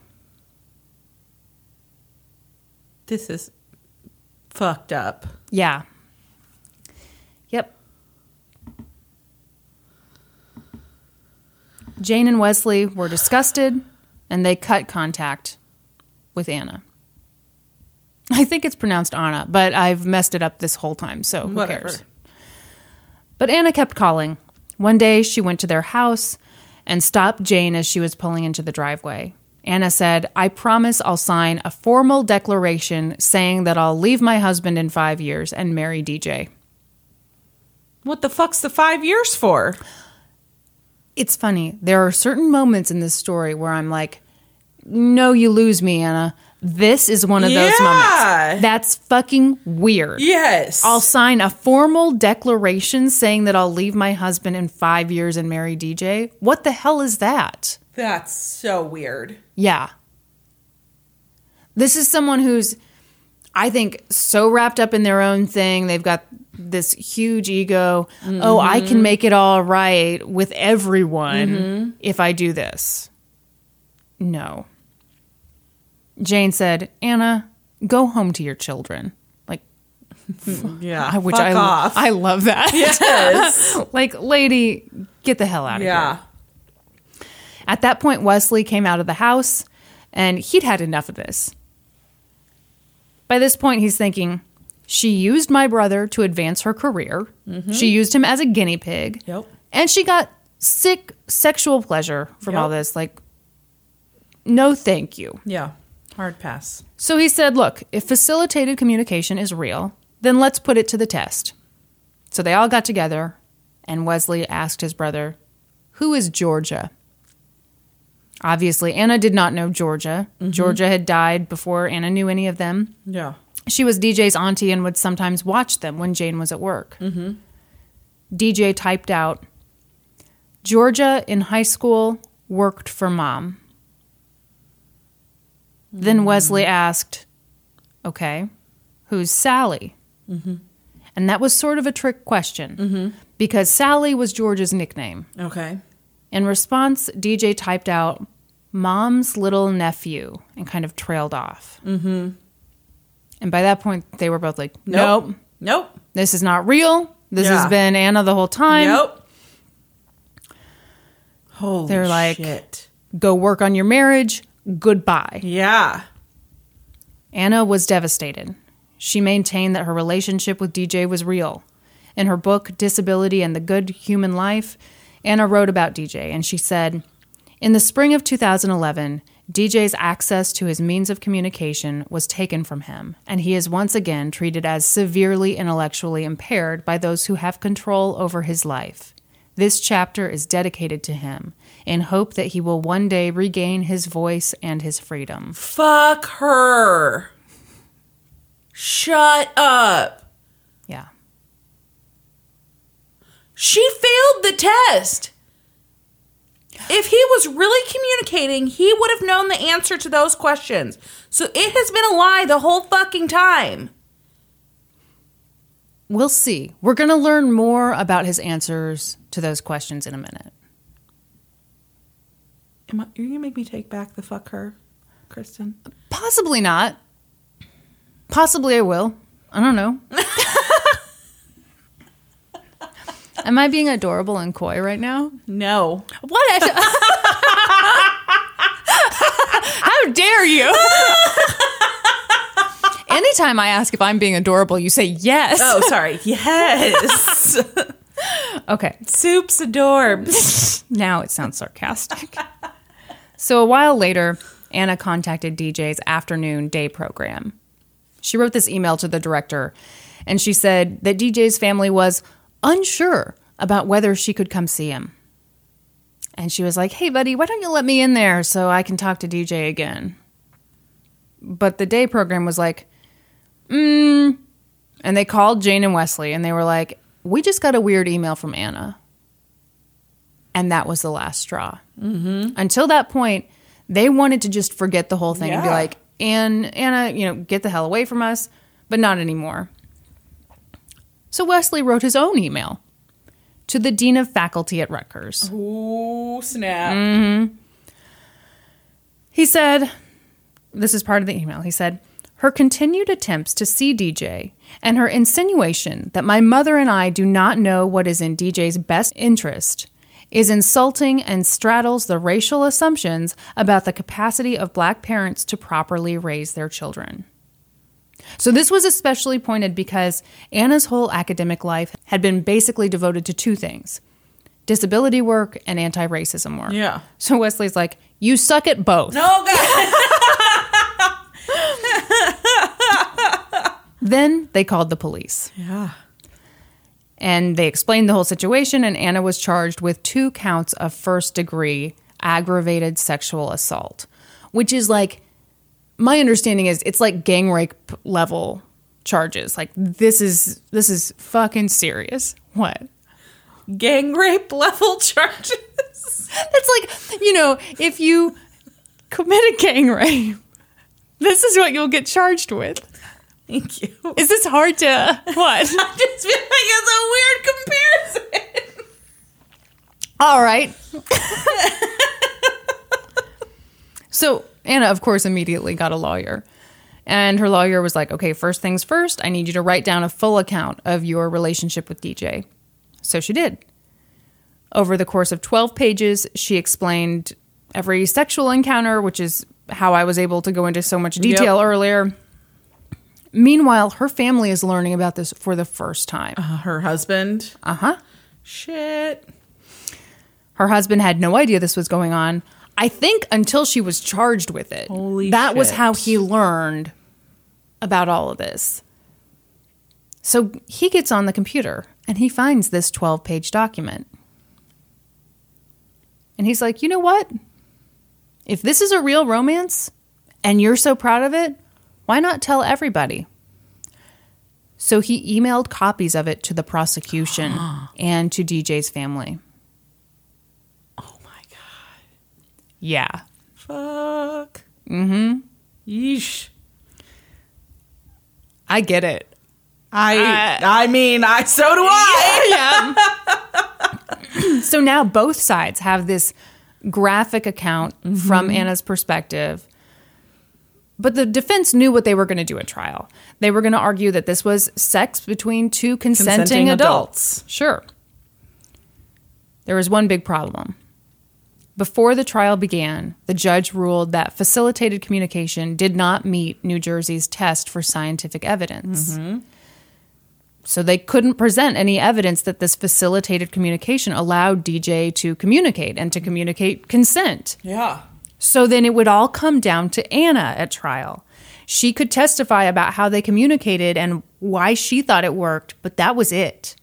This is fucked up. Yeah. Yep. Jane and Wesley were disgusted and they cut contact with Anna. I think it's pronounced Anna, but I've messed it up this whole time, so who Whatever. cares? But Anna kept calling. One day she went to their house and stopped Jane as she was pulling into the driveway. Anna said, I promise I'll sign a formal declaration saying that I'll leave my husband in five years and marry DJ. What the fuck's the five years for? It's funny. There are certain moments in this story where I'm like, no, you lose me, Anna. This is one of those Yeah. moments. That's fucking weird. Yes. I'll sign a formal declaration saying that I'll leave my husband in five years and marry DJ. What the hell is that? That's so weird. Yeah. This is someone who's, I think, so wrapped up in their own thing. They've got this huge ego. Oh, I can mm-hmm. make it all right with everyone mm-hmm. if I do this. No. Jane said, Anna, go home to your children. Like, Yeah. Which I, off. I love that. yes. like, lady, get the hell out of here. At that point, Wesley came out of the house and he'd had enough of this. By this point, he's thinking, she used my brother to advance her career. Mm-hmm. She used him as a guinea pig. Yep. And she got sick sexual pleasure from Yep. all this. Like, no, thank you. Yeah. Hard pass. So he said, Look, if facilitated communication is real, then let's put it to the test. So they all got together, and Wesley asked his brother, Who is Georgia? Obviously, Anna did not know Georgia. Mm-hmm. Georgia had died before Anna knew any of them. Yeah. She was DJ's auntie and would sometimes watch them when Jane was at work. Mm-hmm. DJ typed out, Georgia in high school worked for mom. Then mm-hmm. Wesley asked, Okay, who's Sally? And that was sort of a trick question because Sally was George's nickname. Okay. In response, DJ typed out mom's little nephew and kind of trailed off. Mm-hmm. And by that point, they were both like, nope, Nope. this is not real. This Yeah. has been Anna the whole time. Nope. Holy They're like- shit. Go work on your marriage. Goodbye. Yeah. Anna was devastated. She maintained that her relationship with DJ was real. In her book, Disability and the Good Human Life, Anna wrote about DJ and she said, In the spring of 2011, DJ's access to his means of communication was taken from him, and he is once again treated as severely intellectually impaired by those who have control over his life. This chapter is dedicated to him in hope that he will one day regain his voice and his freedom. Fuck her. Shut up. Yeah. She failed the test. If he was really communicating, he would have known the answer to those questions. So it has been a lie the whole fucking time. We'll see. We're going to learn more about his answers to those questions in a minute. Am I, are you gonna make me take back the fuck her, Kristin? Possibly not. Possibly I will. I don't know. Am I being adorable and coy right now? No. What? How dare you? Anytime I ask if I'm being adorable, you say yes. Oh, sorry. Yes. Okay. Soup's adorbs. Now it sounds sarcastic. so a while later, Anna contacted DJ's afternoon day program. She wrote this email to the director, and she said that DJ's family was unsure about whether she could come see him. And she was like, hey, buddy, why don't you let me in there so I can talk to DJ again? But the day program was like, mm. And they called Jane and Wesley, and they were like, we just got a weird email from Anna. And that was the last straw. Mm-hmm. Until that point, they wanted to just forget the whole thing and be like, and Anna, you know, get the hell away from us, but not anymore. So Wesley wrote his own email to the dean of faculty at Rutgers. Ooh, snap. Mm-hmm. He said, this is part of the email. He said, her continued attempts to see DJ and her insinuation that my mother and I do not know what is in DJ's best interest is insulting and straddles the racial assumptions about the capacity of black parents to properly raise their children. So, this was especially pointed because Anna's whole academic life had been basically devoted to two things disability work and anti racism work. Yeah. So, Wesley's like, You suck at both. No, God. Then they called the police. yeah. And they explained the whole situation, and Anna was charged with two counts of first degree aggravated sexual assault, which is like, my understanding is it's like gang rape level charges. Like this is this is fucking serious. What? Gang rape level charges. That's like, you know, if you commit a gang rape, this is what you'll get charged with. Thank you. Is this hard to what? I just feel like it's a weird comparison. All right. so Anna, of course, immediately got a lawyer. And her lawyer was like, okay, first things first, I need you to write down a full account of your relationship with DJ. So she did. Over the course of 12 pages, she explained every sexual encounter, which is how I was able to go into so much detail Yep. earlier. Meanwhile, her family is learning about this for the first time. Uh, her husband. Uh huh. Shit. Her husband had no idea this was going on. I think until she was charged with it. Holy that was how he learned about all of this. So he gets on the computer and he finds this 12 page document. And he's like, you know what? If this is a real romance and you're so proud of it, why not tell everybody? So he emailed copies of it to the prosecution and to DJ's family. Oh my god. Yeah. Fuck. Mm-hmm. Yeesh. I get it. I I mean, I so do I. Yeah. so now both sides have this graphic account from Anna's perspective. But the defense knew what they were going to do at trial. They were going to argue that this was sex between two consenting, Consenting adults. adults. Sure. There was one big problem. Before the trial began, the judge ruled that facilitated communication did not meet New Jersey's test for scientific evidence. Mm-hmm. So they couldn't present any evidence that this facilitated communication allowed DJ to communicate and to communicate consent. Yeah. So then it would all come down to Anna at trial. She could testify about how they communicated and why she thought it worked, but that was it.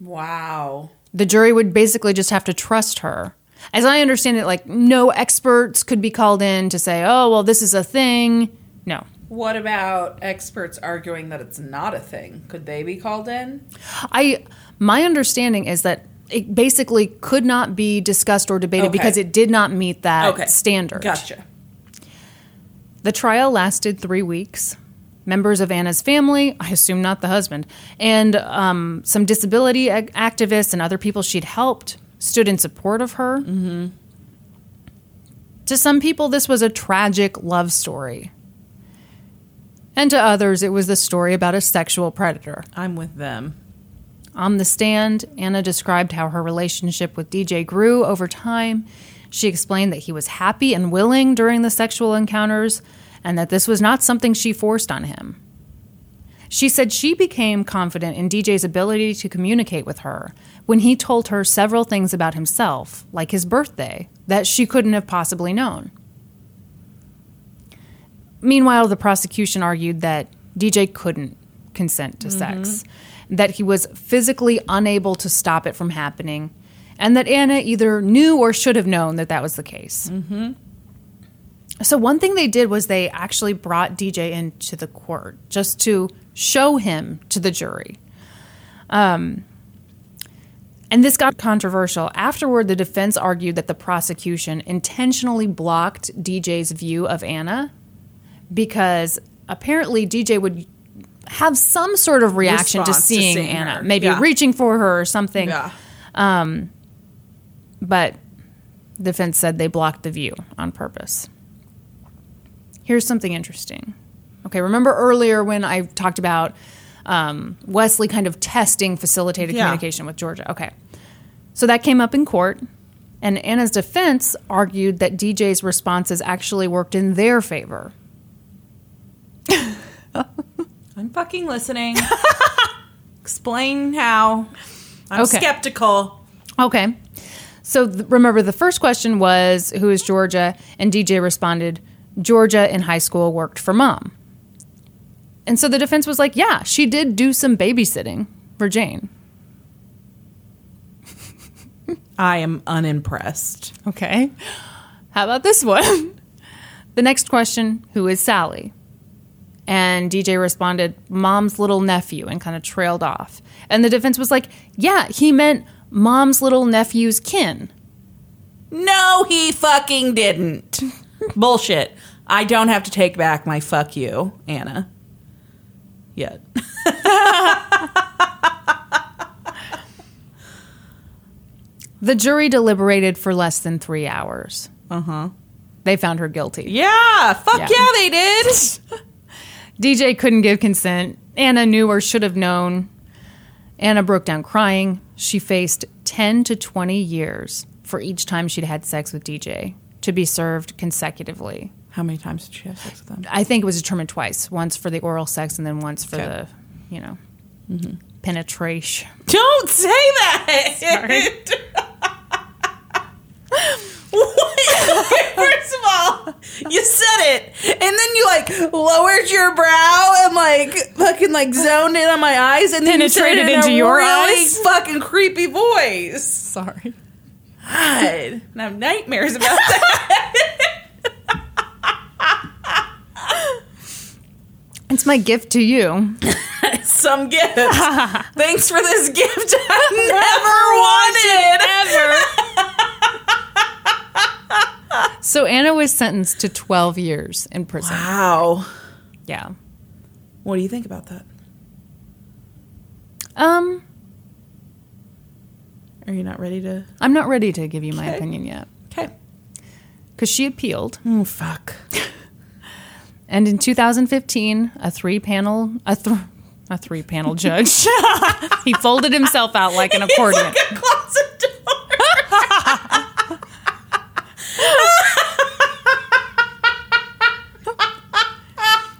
Wow. The jury would basically just have to trust her. As I understand it, like no experts could be called in to say, oh, well, this is a thing. No. What about experts arguing that it's not a thing? Could they be called in? I my understanding is that it basically could not be discussed or debated Okay. because it did not meet that Okay. standard. Gotcha. The trial lasted three weeks. Members of Anna's family, I assume not the husband, and um, some disability ac- activists and other people she'd helped stood in support of her. Mm-hmm. To some people, this was a tragic love story. And to others, it was the story about a sexual predator. I'm with them. On the stand, Anna described how her relationship with DJ grew over time. She explained that he was happy and willing during the sexual encounters and that this was not something she forced on him. She said she became confident in DJ's ability to communicate with her when he told her several things about himself, like his birthday, that she couldn't have possibly known. Meanwhile, the prosecution argued that DJ couldn't consent to sex, that he was physically unable to stop it from happening, and that Anna either knew or should have known that that was the case. So, one thing they did was they actually brought DJ into the court just to show him to the jury. Um, and this got controversial. Afterward, the defense argued that the prosecution intentionally blocked DJ's view of Anna because apparently DJ would have some sort of reaction to Response to seeing, seeing Anna, her. maybe Yeah. reaching for her or something. Yeah. Um, but defense said they blocked the view on purpose. Here's something interesting. Okay, remember earlier when I talked about um, Wesley kind of testing facilitated Yeah. communication with Georgia? Okay. So that came up in court. And Anna's defense argued that DJ's responses actually worked in their favor. I'm fucking listening. Explain how. I'm Okay. skeptical. Okay. So th- remember, the first question was, Who is Georgia? And DJ responded, Georgia in high school worked for mom. And so the defense was like, Yeah, she did do some babysitting for Jane. I am unimpressed. Okay. How about this one? the next question Who is Sally? And DJ responded, Mom's little nephew, and kind of trailed off. And the defense was like, Yeah, he meant mom's little nephew's kin. No, he fucking didn't. Bullshit. I don't have to take back my fuck you, Anna. Yet. The jury deliberated for less than three hours. Uh huh. They found her guilty. Yeah, fuck Yeah. yeah, they did. DJ couldn't give consent. Anna knew or should have known. Anna broke down crying. She faced 10 to 20 years for each time she'd had sex with DJ to be served consecutively. How many times did she have sex with them? I think it was determined twice once for the oral sex and then once for Okay. the, you know, mm-hmm. penetration. Don't say that. What? First of all, you said it, and then you like lowered your brow and like fucking like zoned in on my eyes, and then you said it Penetrated in into a your really eyes? fucking creepy voice. Sorry. God, and I have nightmares about that. It's my gift to you. Some gift. Thanks for this gift I never wanted. So Anna was sentenced to 12 years in prison. Wow. Yeah. What do you think about that? Um, Are you not ready to? I'm not ready to give you my Okay. opinion yet Okay. because she appealed. Oh fuck. And in 2015, a three panel a, th- a three panel judge he folded himself out like an accordion. Like a closet door.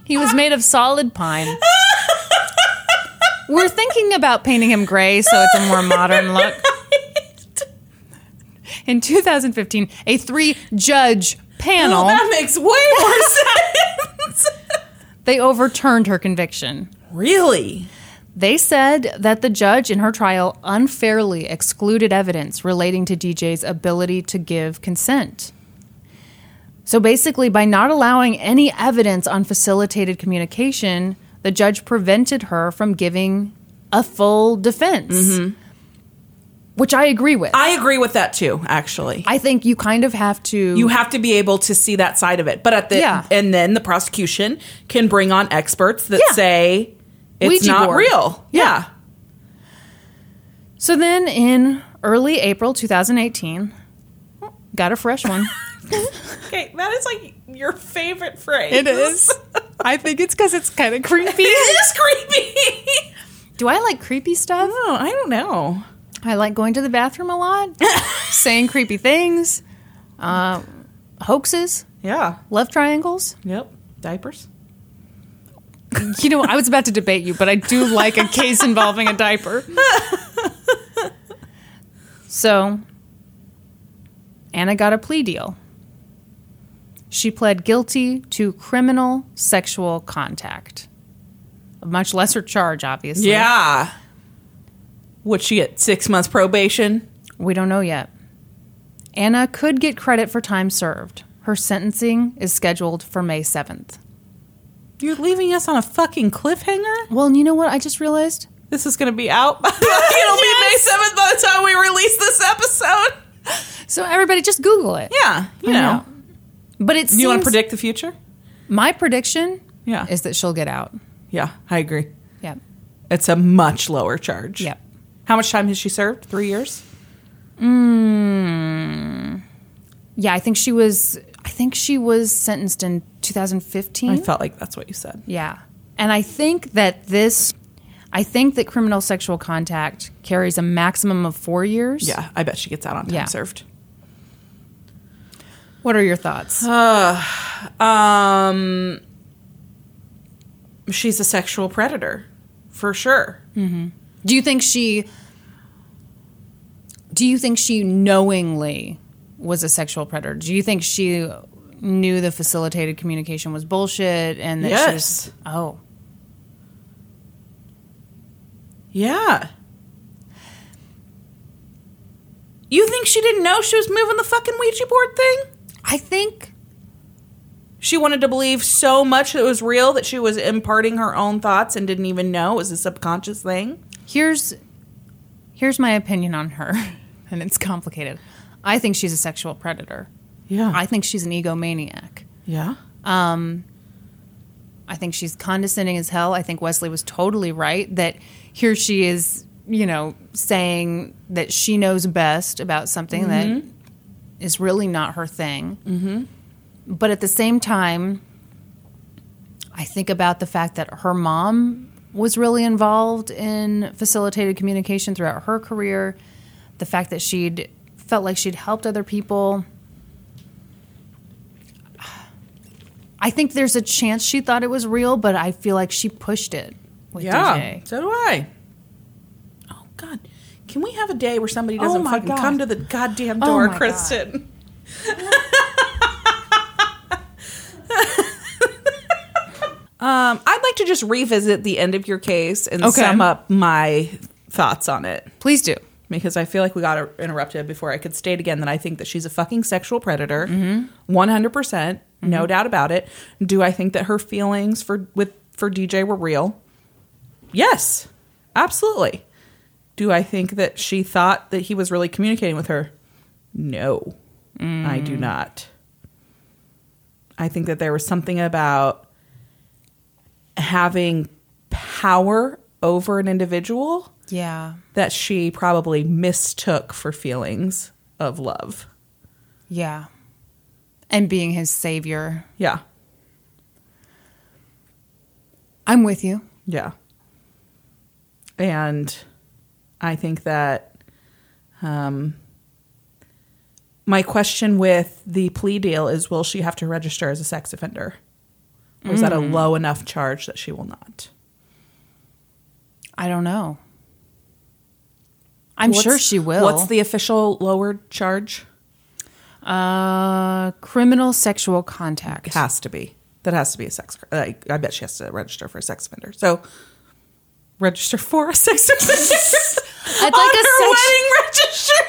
He was made of solid pine. We're thinking about painting him gray so it's a more modern look. In 2015, a three judge panel Well, that makes way more sense. They overturned her conviction. really? They said that the judge in her trial unfairly excluded evidence relating to DJ's ability to give consent. So basically, by not allowing any evidence on facilitated communication, the judge prevented her from giving a full defense, mm-hmm. Which I agree with. I agree with that too. Actually, I think you kind of have to. you have to be able to see that side of it. But at the Yeah. and then the prosecution can bring on experts that Yeah. say it's Ouija not board. real. Yeah. so then, in early April 2018, got a fresh one. Okay, that is like your favorite phrase. It is. I think it's because it's kind of creepy. it is creepy. Do I like creepy stuff? oh, I don't know. I like going to the bathroom a lot, saying creepy things, uh, hoaxes, Yeah. love triangles. Yep. Diapers. You know, I was about to debate you, but I do like a case involving a diaper. So, Anna got a plea deal. She pled guilty to criminal sexual contact. A much lesser charge, obviously. Yeah. Would she get six months probation? We don't know yet. Anna could get credit for time served. Her sentencing is scheduled for May 7th. You're leaving us on a fucking cliffhanger? Well, you know what I just realized? This is going to be out. It'll be May 7th by the time we release this episode. So everybody just Google it. Yeah. You know. know. But it Do you want to predict the future? My prediction Yeah. is that she'll get out. Yeah, I agree. Yeah. It's a much lower charge. Yep. How much time has she served? Three years? Yeah, I think she was I think she was sentenced in 2015. I felt like that's what you said. Yeah. And I think that this I think that criminal sexual contact carries a maximum of 4 years. Yeah, I bet she gets out on time Yeah. served. What are your thoughts? Uh, Um, she's a sexual predator, for sure. Do you think she Do you think she knowingly was a sexual predator? Do you think she knew the facilitated communication was bullshit and that she Yes. was Oh. Yeah. You think she didn't know she was moving the fucking Ouija board thing? I think She wanted to believe so much that it was real that she was imparting her own thoughts and didn't even know it was a subconscious thing. Here's here's my opinion on her and it's complicated. I think she's a sexual predator. Yeah. I think she's an egomaniac. yeah. Um, I think she's condescending as hell. I think Wesley was totally right that here she is, you know, saying that she knows best about something that is really not her thing. Mm-hmm. But at the same time, I think about the fact that her mom was really involved in facilitated communication throughout her career, the fact that she'd felt like she'd helped other people. I think there's a chance she thought it was real, but I feel like she pushed it with Yeah. DJ. So do I. Oh God. Can we have a day where somebody doesn't Oh, fucking God. come to the goddamn Oh, door, God. Kristin? um, I'd like to just revisit the end of your case and Okay. sum up my thoughts on it Please do. because I feel like we got interrupted before I could state again that I think that she's a fucking sexual predator, mm-hmm. one hundred percent, no mm-hmm. doubt about it. Do I think that her feelings for with for DJ were real? Yes, absolutely. Do I think that she thought that he was really communicating with her? No, I do mm. not. I think that there was something about having power over an individual Yeah. that she probably mistook for feelings of love. Yeah. And being his savior. Yeah. I'm with you. Yeah. And I think that um, my question with the plea deal is will she have to register as a sex offender? Or is that a low enough charge that she will not? I don't know. I'm What's- sure she will. What's the official lower charge? uh criminal sexual contact? Has to be. That has to be a sex. Like, I bet she has to register for a sex offender. So register for a sex offender. I'd like a sex- wedding registry.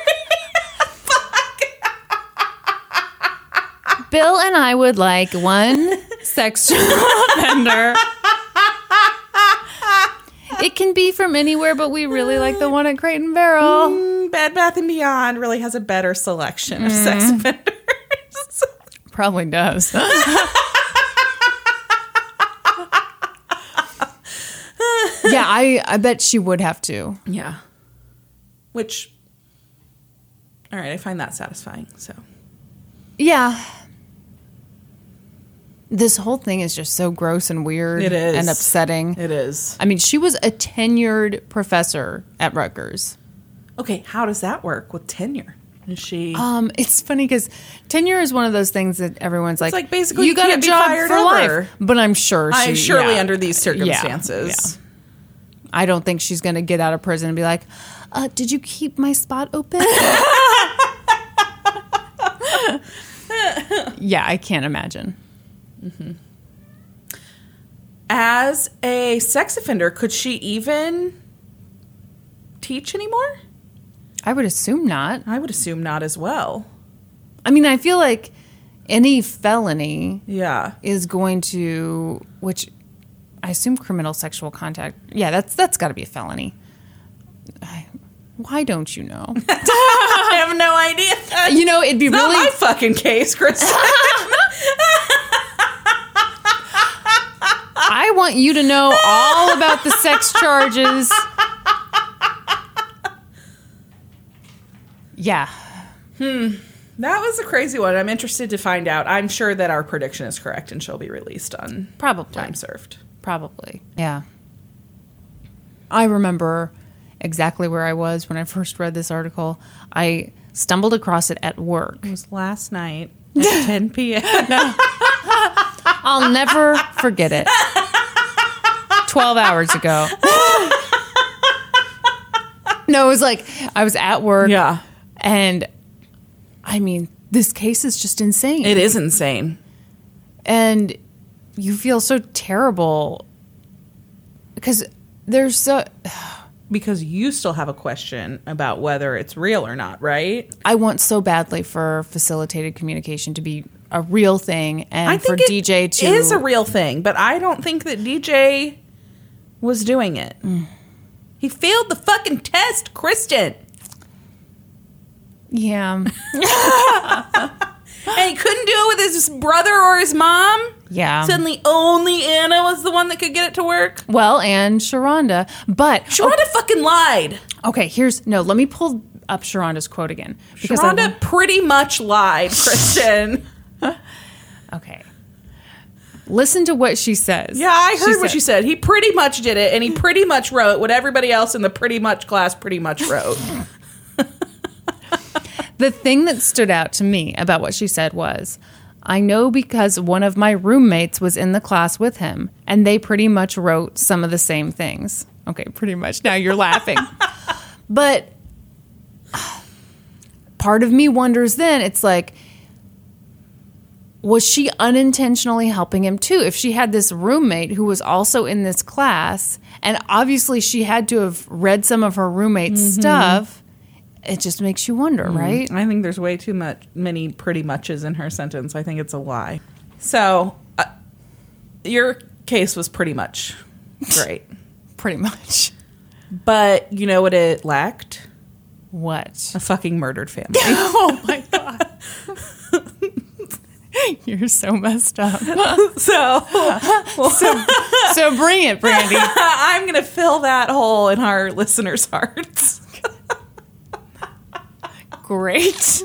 Bill and I would like one sexual offender. It can be from anywhere, but we really like the one at Crate and Barrel. Mm, Bed Bath and Beyond really has a better selection of sex Mm. offenders. Probably does. yeah, I, I bet she would have to. yeah. Which, all right, I find that satisfying. So Yeah. This whole thing is just so gross and weird It is. and upsetting. it is. I mean, she was a tenured professor at Rutgers. Okay, how does that work with tenure? Is she? Um, it's funny because tenure is one of those things that everyone's like, like basically you got can't a be job fired for life. But I'm sure she, I surely yeah. under these Yeah, circumstances. yeah. I don't think she's going to get out of prison and be like, uh, "Did you keep my spot open?" yeah, I can't imagine. Mm-hmm. As a sex offender, could she even teach anymore? I would assume not. I would assume not as well. I mean, I feel like any felony Yeah. is going to, which I assume criminal sexual contact. Yeah, that's that's got to be a felony. I, why don't you know? I have no idea. you know, it'd be really. my fucking case, Chris. I want you to know all about the sex charges. Yeah, hmm. that was a crazy one. I'm interested to find out. I'm sure that our prediction is correct and she'll be released on probably. time served. Probably. Yeah. I remember exactly where I was when I first read this article. I stumbled across it at work. It was last night. at 10 p.m. I'll never forget it. 12 hours ago. no, it was like I was at work. Yeah. And I mean, this case is just insane. It is insane. and you feel so terrible because there's so Because you still have a question about whether it's real or not, right? I want so badly for facilitated communication to be a real thing and I for think DJ it to is a real thing, but I don't think that DJ was doing it. Mm. He failed the fucking test, Kristin. yeah And he couldn't do it with his brother or his mom. yeah Suddenly, only Anna was the one that could get it to work. well and Sharonda but Sharonda oh fucking lied. okay here's no let me pull up Sharonda's quote again because Sharonda pretty much lied, Kristin. Okay listen to what she says yeah, I heard what said- she said. He pretty much did it, and he pretty much wrote what everybody else in the pretty much class pretty much wrote. The thing that stood out to me about what she said was, I know because one of my roommates was in the class with him, and they pretty much wrote some of the same things. Okay, pretty much. Now you're laughing. But part of me wonders then, it's like, was she unintentionally helping him too? If she had this roommate who was also in this class, and obviously she had to have read some of her roommate's stuff, it just makes you wonder, right? I think there's way too much many pretty muches in her sentence. I think it's a lie. So, uh, your case was pretty much great, Pretty much. but you know what it lacked? What? A fucking murdered family. oh my god. You're so messed up. so, So bring it, Brandi. I'm gonna fill that hole in our listeners' hearts. Great.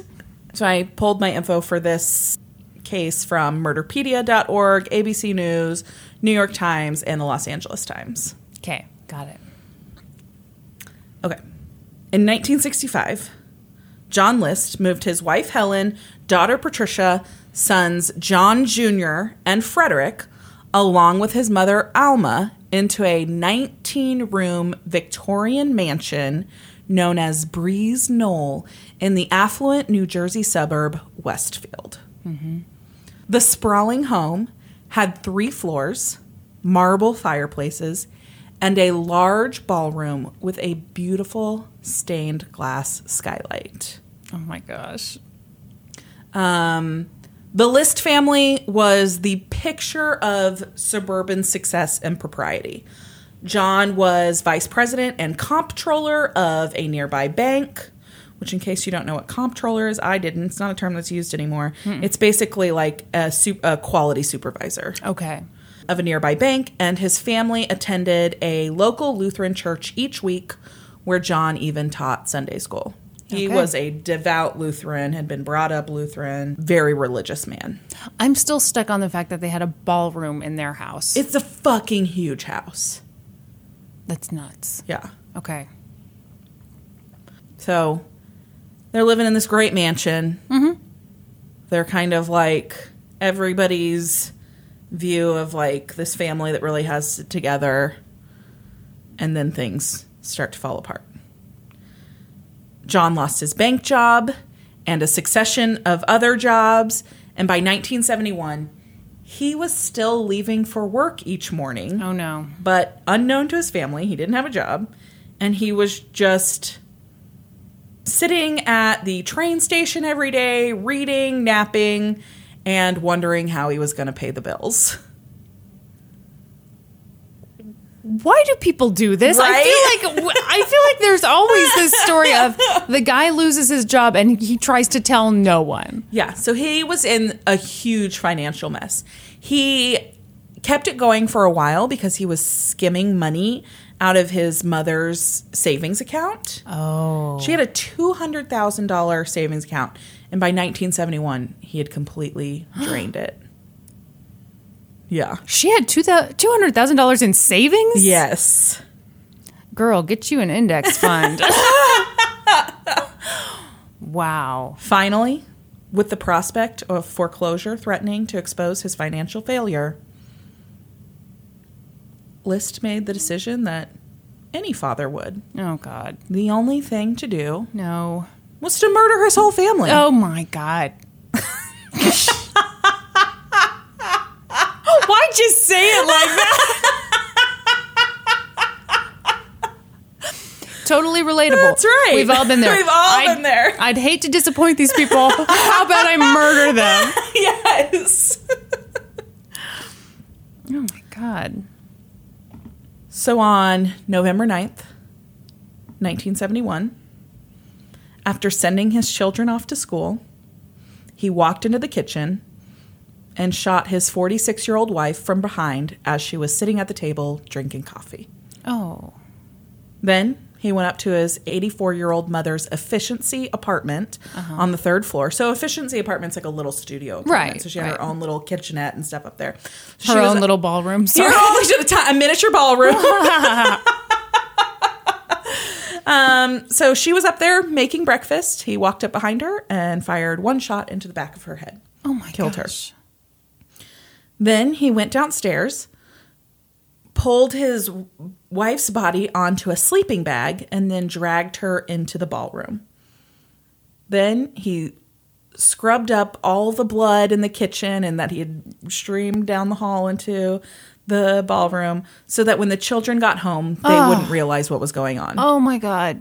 So I pulled my info for this case from murderpedia.org, ABC News, New York Times, and the Los Angeles Times. Okay, got it. Okay. In 1965, John List moved his wife Helen, daughter Patricia, sons John Jr. and Frederick, along with his mother Alma, into a 19 room Victorian mansion known as Breeze Knoll in the affluent New Jersey suburb Westfield. The sprawling home had three floors, marble fireplaces, and a large ballroom with a beautiful stained glass skylight. Oh my gosh. Um, The List family was the picture of suburban success and propriety. John was vice president and comptroller of a nearby bank, which, in case you don't know what comptroller is, I didn't. It's not a term that's used anymore. Hmm. It's basically like a, su- a quality supervisor Okay. of a nearby bank, and his family attended a local Lutheran church each week where John even taught Sunday school. He Okay. was a devout Lutheran, had been brought up Lutheran, very religious man. I'm still stuck on the fact that they had a ballroom in their house. It's a fucking huge house. That's nuts. Yeah. Okay. So they're living in this great mansion. Mm-hmm. They're kind of like everybody's view of like this family that really has it together. And then things start to fall apart. John lost his bank job and a succession of other jobs. And by 1971, he was still leaving for work each morning Oh no. but unknown to his family, he didn't have a job, and he was just sitting at the train station every day, reading, napping, and wondering how he was going to pay the bills. Why do people do this? I feel like I feel like there's always this story of the guy loses his job and he tries to tell no one. Yeah, so he was in a huge financial mess. He kept it going for a while because he was skimming money out of his mother's savings account. Oh. She had a $200,000 savings account, and by 1971, he had completely drained it. Yeah. She had two hundred thousand dollars in savings. Yes. Girl, get you an index fund. wow. Finally, With the prospect of foreclosure threatening to expose his financial failure, List made the decision that any father would. Oh God. The only thing to do No. was to murder his whole family. Oh my God. Why'd you say it like that? totally relatable. That's right. We've all been there. We've all I'd- been there. I'd hate to disappoint these people. How about I murder them? yes. Oh my God. So on November 9th, 1971, after sending his children off to school, he walked into the kitchen and shot his 46 year old wife from behind as she was sitting at the table drinking coffee. Oh. Then he went up to his 84 year old mother's efficiency apartment on the third floor. So, efficiency apartment's like a little studio. Apartment. Right, So, she had her own little kitchenette and stuff up there. Her she was- own little ballroom. Sorry. own- she a miniature ballroom. um, so she was up there making breakfast. He walked up behind her and fired one shot into the back of her head. Oh my god. Killed her. Then he went downstairs, pulled his wife's body onto a sleeping bag, and then dragged her into the ballroom. Then he scrubbed up all the blood in the kitchen and that he had streamed down the hall into the ballroom so that when the children got home, they wouldn't realize what was going on. Oh my God.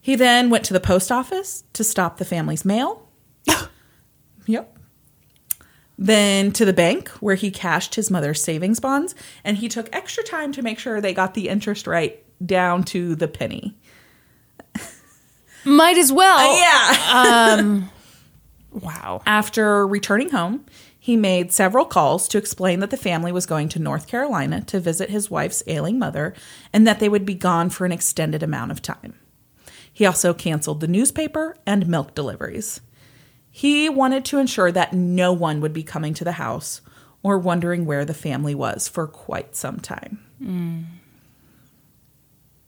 He then went to the post office to stop the family's mail. yep. Then to the bank where he cashed his mother's savings bonds and he took extra time to make sure they got the interest right down to the penny. Might as well. yeah. um, Wow. After returning home, he made several calls to explain that the family was going to North Carolina to visit his wife's ailing mother and that they would be gone for an extended amount of time. He also canceled the newspaper and milk deliveries. He wanted to ensure that no one would be coming to the house or wondering where the family was for quite some time.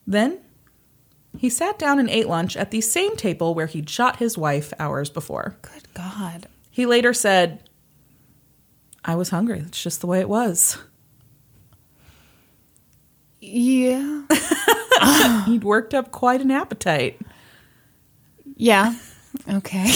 Then he sat down and ate lunch at the same table where he'd shot his wife hours before. Good God. He later said, I was hungry. That's just the way it was. Yeah. He'd worked up quite an appetite. Yeah. Okay.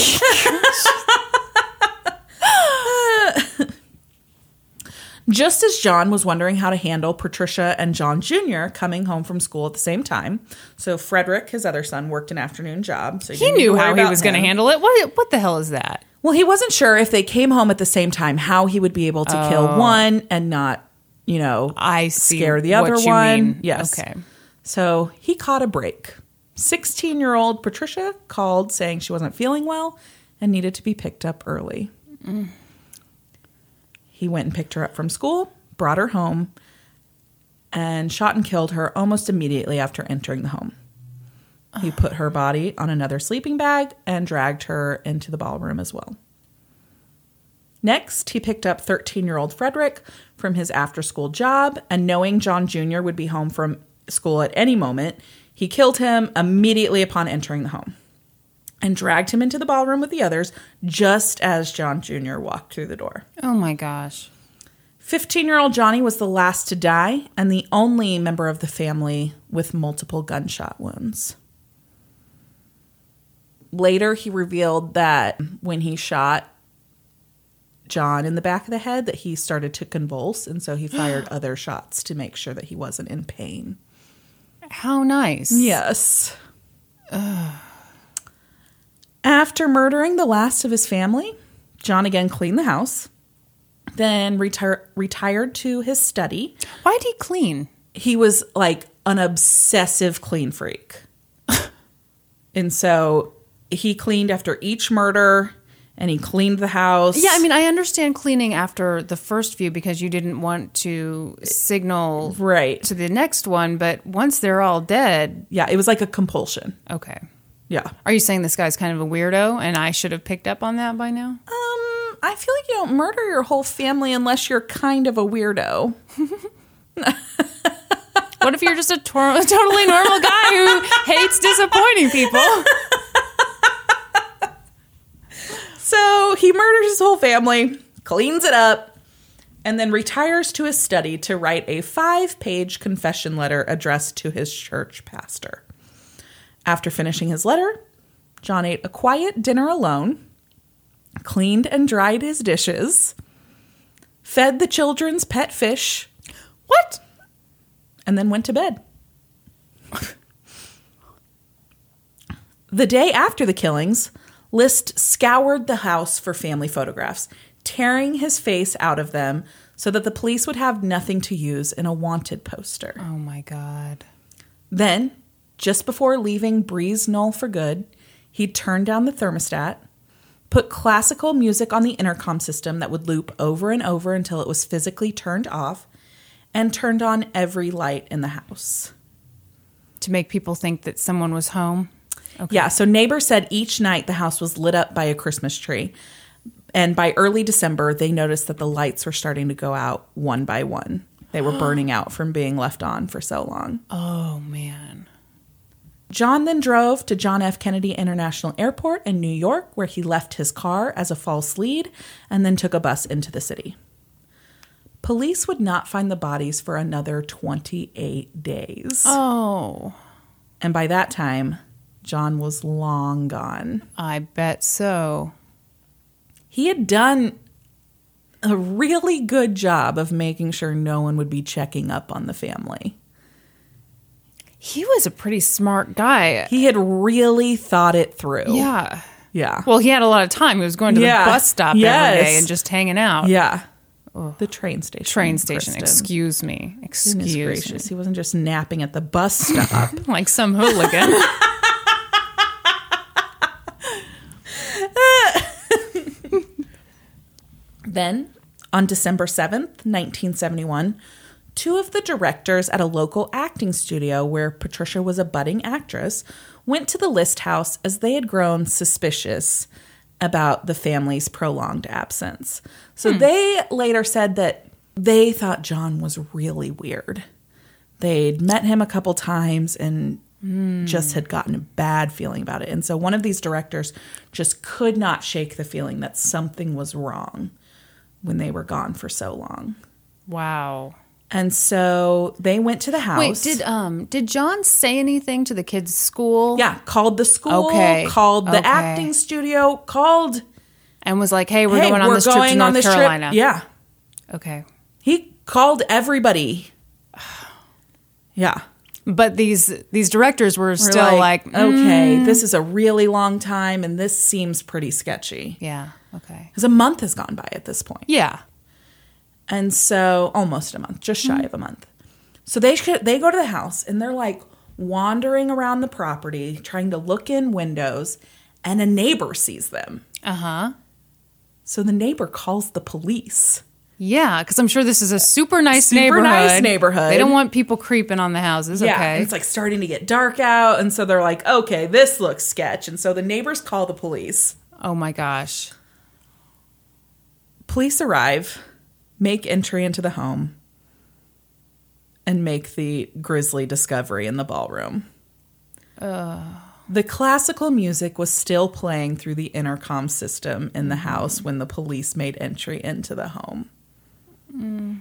Just as John was wondering how to handle Patricia and John Jr. coming home from school at the same time. So Frederick, his other son, worked an afternoon job. So he didn't need to knew how he was going to handle it. What, what the hell is that? Well, he wasn't sure if they came home at the same time, how he would be able to kill oh. one and not, you know, I see scare the what other you one. mean. Yes. Okay. So he caught a break. 16 year old Patricia called saying she wasn't feeling well and needed to be picked up early. He went and picked her up from school, brought her home, and shot and killed her almost immediately after entering the home. He put her body on another sleeping bag and dragged her into the ballroom as well. Next, he picked up 13 year old Frederick from his after school job, and knowing John Jr. would be home from school at any moment, he killed him immediately upon entering the home and dragged him into the ballroom with the others just as John Jr. walked through the door. Oh my gosh. 15 year old Johnny was the last to die and the only member of the family with multiple gunshot wounds. Later, he revealed that when he shot John in the back of the head, that he started to convulse, and so he fired other shots to make sure that he wasn't in pain. How nice. Yes. After murdering the last of his family, John again cleaned the house, then retire- retired to his study. Why'd he clean? He was like an obsessive clean freak. and so he cleaned after each murder and he cleaned the house. Yeah, I mean, I understand cleaning after the first few because you didn't want to signal right. to the next one, but once they're all dead, Yeah, it was like a compulsion. okay. Yeah. Are you saying this guy's kind of a weirdo and I should have picked up on that by now? Um, I feel like you don't murder your whole family unless you're kind of a weirdo. What if you're just a tor- a totally normal guy who hates disappointing people? So he murders his whole family, cleans it up, and then retires to his study to write a five page confession letter addressed to his church pastor. After finishing his letter, John ate a quiet dinner alone, cleaned and dried his dishes, fed the children's pet fish. What? And then went to bed. the day after the killings, List scoured the house for family photographs, tearing his face out of them so that the police would have nothing to use in a wanted poster. Oh my God. Then, just before leaving Breeze Knoll for good, he turned down the thermostat, put classical music on the intercom system that would loop over and over until it was physically turned off, and turned on every light in the house. To make people think that someone was home. Yeah, so neighbors said each night the house was lit up by a Christmas tree. And by early December, they noticed that the lights were starting to go out one by one. They were burning out from being left on for so long. Oh man. John then drove to John F. Kennedy International Airport in New York, where he left his car as a false lead and then took a bus into the city. Police would not find the bodies for another 28 days. Oh, And by that time, John was long gone. I bet so. He had done a really good job of making sure no one would be checking up on the family. He was a pretty smart guy. He had really thought it through. Yeah. Yeah. Well, he had a lot of time. He was going to Yeah. the bus stop Yes. every day and just hanging out. Yeah. The train station. Train station. Kristin. Excuse me. Excuse gracious. me. He wasn't just napping at the bus stop. Like some hooligan. then, on December 7th, 1971, two of the directors at a local acting studio where Patricia was a budding actress went to the list house as they had grown suspicious about the family's prolonged absence. So hmm. they later said that they thought John was really weird. They'd met him a couple times and hmm. just had gotten a bad feeling about it. And so one of these directors just could not shake the feeling that something was wrong when they were gone for so long. wow. And so they went to the house. Wait, did um did John say anything to the kids' school? yeah, called the school, Okay, called the okay. acting studio, called And was like, "Hey, we're hey, going on we're this trip to North Carolina." trip. Yeah. Okay. He called everybody. Yeah. But these these directors were We're still like, mm, okay, this is a really long time and this seems pretty sketchy. yeah, okay. Because a month has gone by at this point. Yeah. And so almost a month, just shy of a month. So they sh- they go to the house and they're like wandering around the property trying to look in windows and a neighbor sees them. Uh-huh. So the neighbor calls the police. Yeah, because I'm sure this is a super nice Super neighborhood. nice neighborhood. They don't want people creeping on the houses. Yeah, okay. it's like starting to get dark out and so they're like, "Okay, this looks sketch." And so the neighbors call the police. oh my gosh. Police arrive, make entry into the home, and make the grisly discovery in the ballroom. The classical music was still playing through the intercom system in the house when the police made entry into the home. Mm.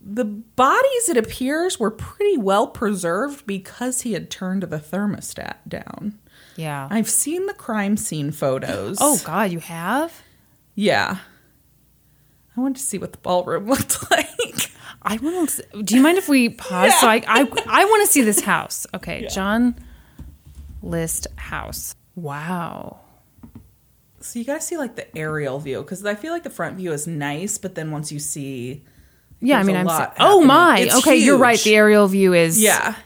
The bodies, it appears, were pretty well preserved because he had turned the thermostat down. Yeah. I've seen the crime scene photos. oh God, you have? Yeah. I wanted to see what the ballroom looked like. I want to. Do you mind if we pause? So I, I, I want to see this house. Okay, John List house. Wow. So you gotta see like the aerial view because I feel like the front view is nice, but then once you see, Yeah, I mean, I'm. sa- oh my. It's okay, you're right. The aerial view is. yeah,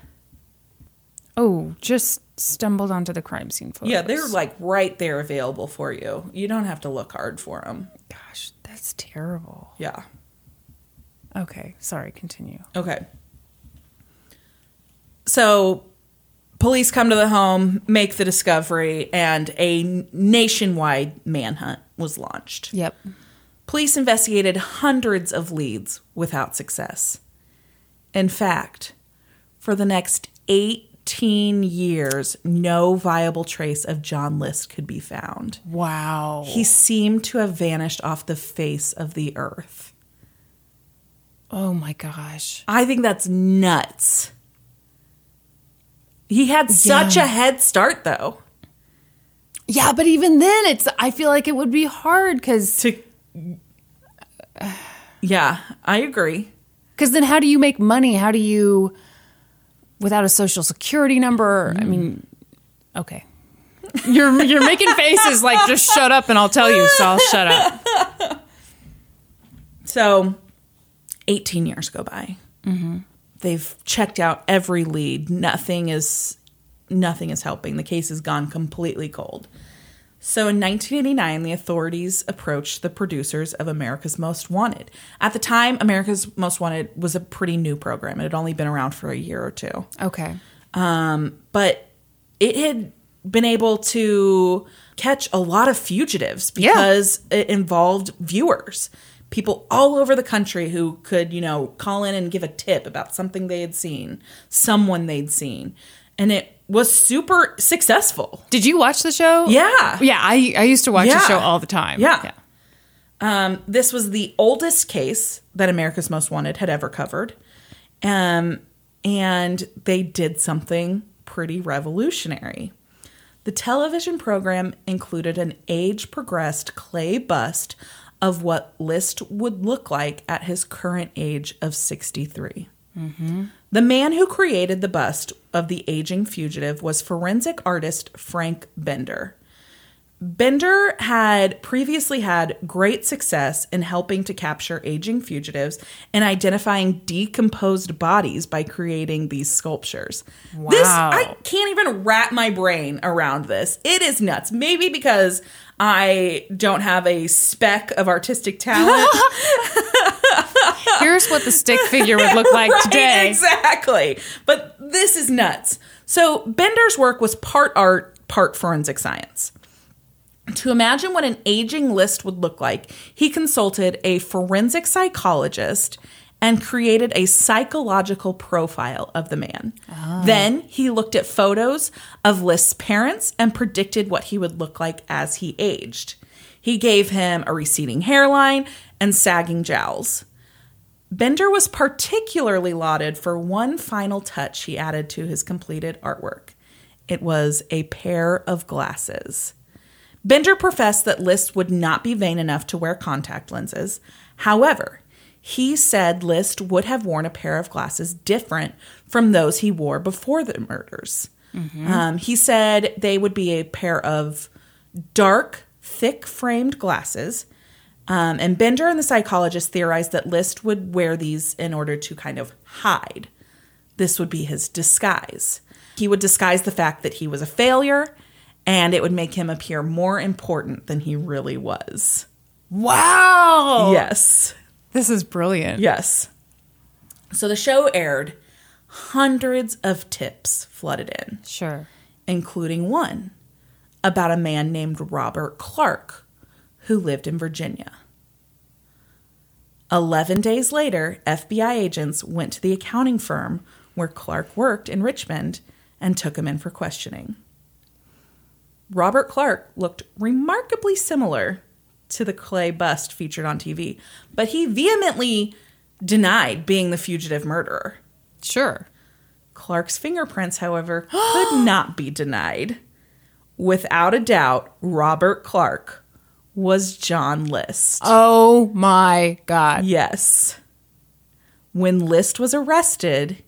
Oh, just stumbled onto the crime scene photos. yeah, they're like right there available for you. You don't have to look hard for them. Gosh, that's terrible. Yeah. Okay, sorry. Continue. Okay. So, police come to the home, make the discovery, and a nationwide manhunt was launched. Yep. Police investigated hundreds of leads without success. In fact, for the next 15 years, no viable trace of John List could be found. Wow. He seemed to have vanished off the face of the earth. oh my gosh. I think that's nuts. He had such Yeah. a head start, though. Yeah, but even then, it's. I feel like it would be hard because To yeah, I agree. because then how do you make money? How do you without a social security number? I mean, okay. You're you're making faces like just shut up and I'll tell you. So I'll shut up. So, 18 years go by. Mm-hmm. They've checked out every lead. Nothing is nothing is helping. The case has gone completely cold. So in 1989, the authorities approached the producers of America's Most Wanted. At the time, America's Most Wanted was a pretty new program. It had only been around for a year or two. Okay. Um, but it had been able to catch a lot of fugitives Yeah. because it involved viewers people all over the country who could you know call in and give a tip about something they had seen someone they'd seen and it was super successful Did you watch the show? Yeah. Yeah, I I used to watch the show all the time. Yeah. Um, this was the oldest case that America's Most Wanted had ever covered. Um, and they did something pretty revolutionary. The television program included an age progressed clay bust of what List would look like at his current age of 63. Mm-hmm. The man who created the bust of the aging fugitive was forensic artist Frank Bender. Bender had previously had great success in helping to capture aging fugitives and identifying decomposed bodies by creating these sculptures. This Wow. I can't even wrap my brain around this. It is nuts. Maybe because I don't have a speck of artistic talent. Here's what the stick figure would look like Right, today. Exactly. But this is nuts. So Bender's work was part art, part forensic science. To imagine what an aging list would look like, he consulted a forensic psychologist and created a psychological profile of the man. Oh. Then he looked at photos of List's parents and predicted what he would look like as he aged. He gave him a receding hairline and sagging jowls. Bender was particularly lauded for one final touch he added to his completed artwork. It was a pair of glasses. Bender professed that List would not be vain enough to wear contact lenses. However, he said List would have worn a pair of glasses different from those he wore before the murders. Um, he said they would be a pair of dark, thick framed glasses. Um, and Bender and the psychologist theorized that List would wear these in order to kind of hide. This would be his disguise. He would disguise the fact that he was a failure, and it would make him appear more important than he really was. Wow. Yes. This is brilliant. Yes. So the show aired. Hundreds of tips flooded in, Sure. including one about a man named Robert Clark who lived in Virginia. 11 days later, FBI agents went to the accounting firm where Clark worked in Richmond and took him in for questioning. Robert Clark looked remarkably similar to the clay bust featured on TV, but he vehemently denied being the fugitive murderer. Sure. Clark's fingerprints, however, could not be denied. Without a doubt, Robert Clark was John List. Oh my God. Yes. When List was arrested,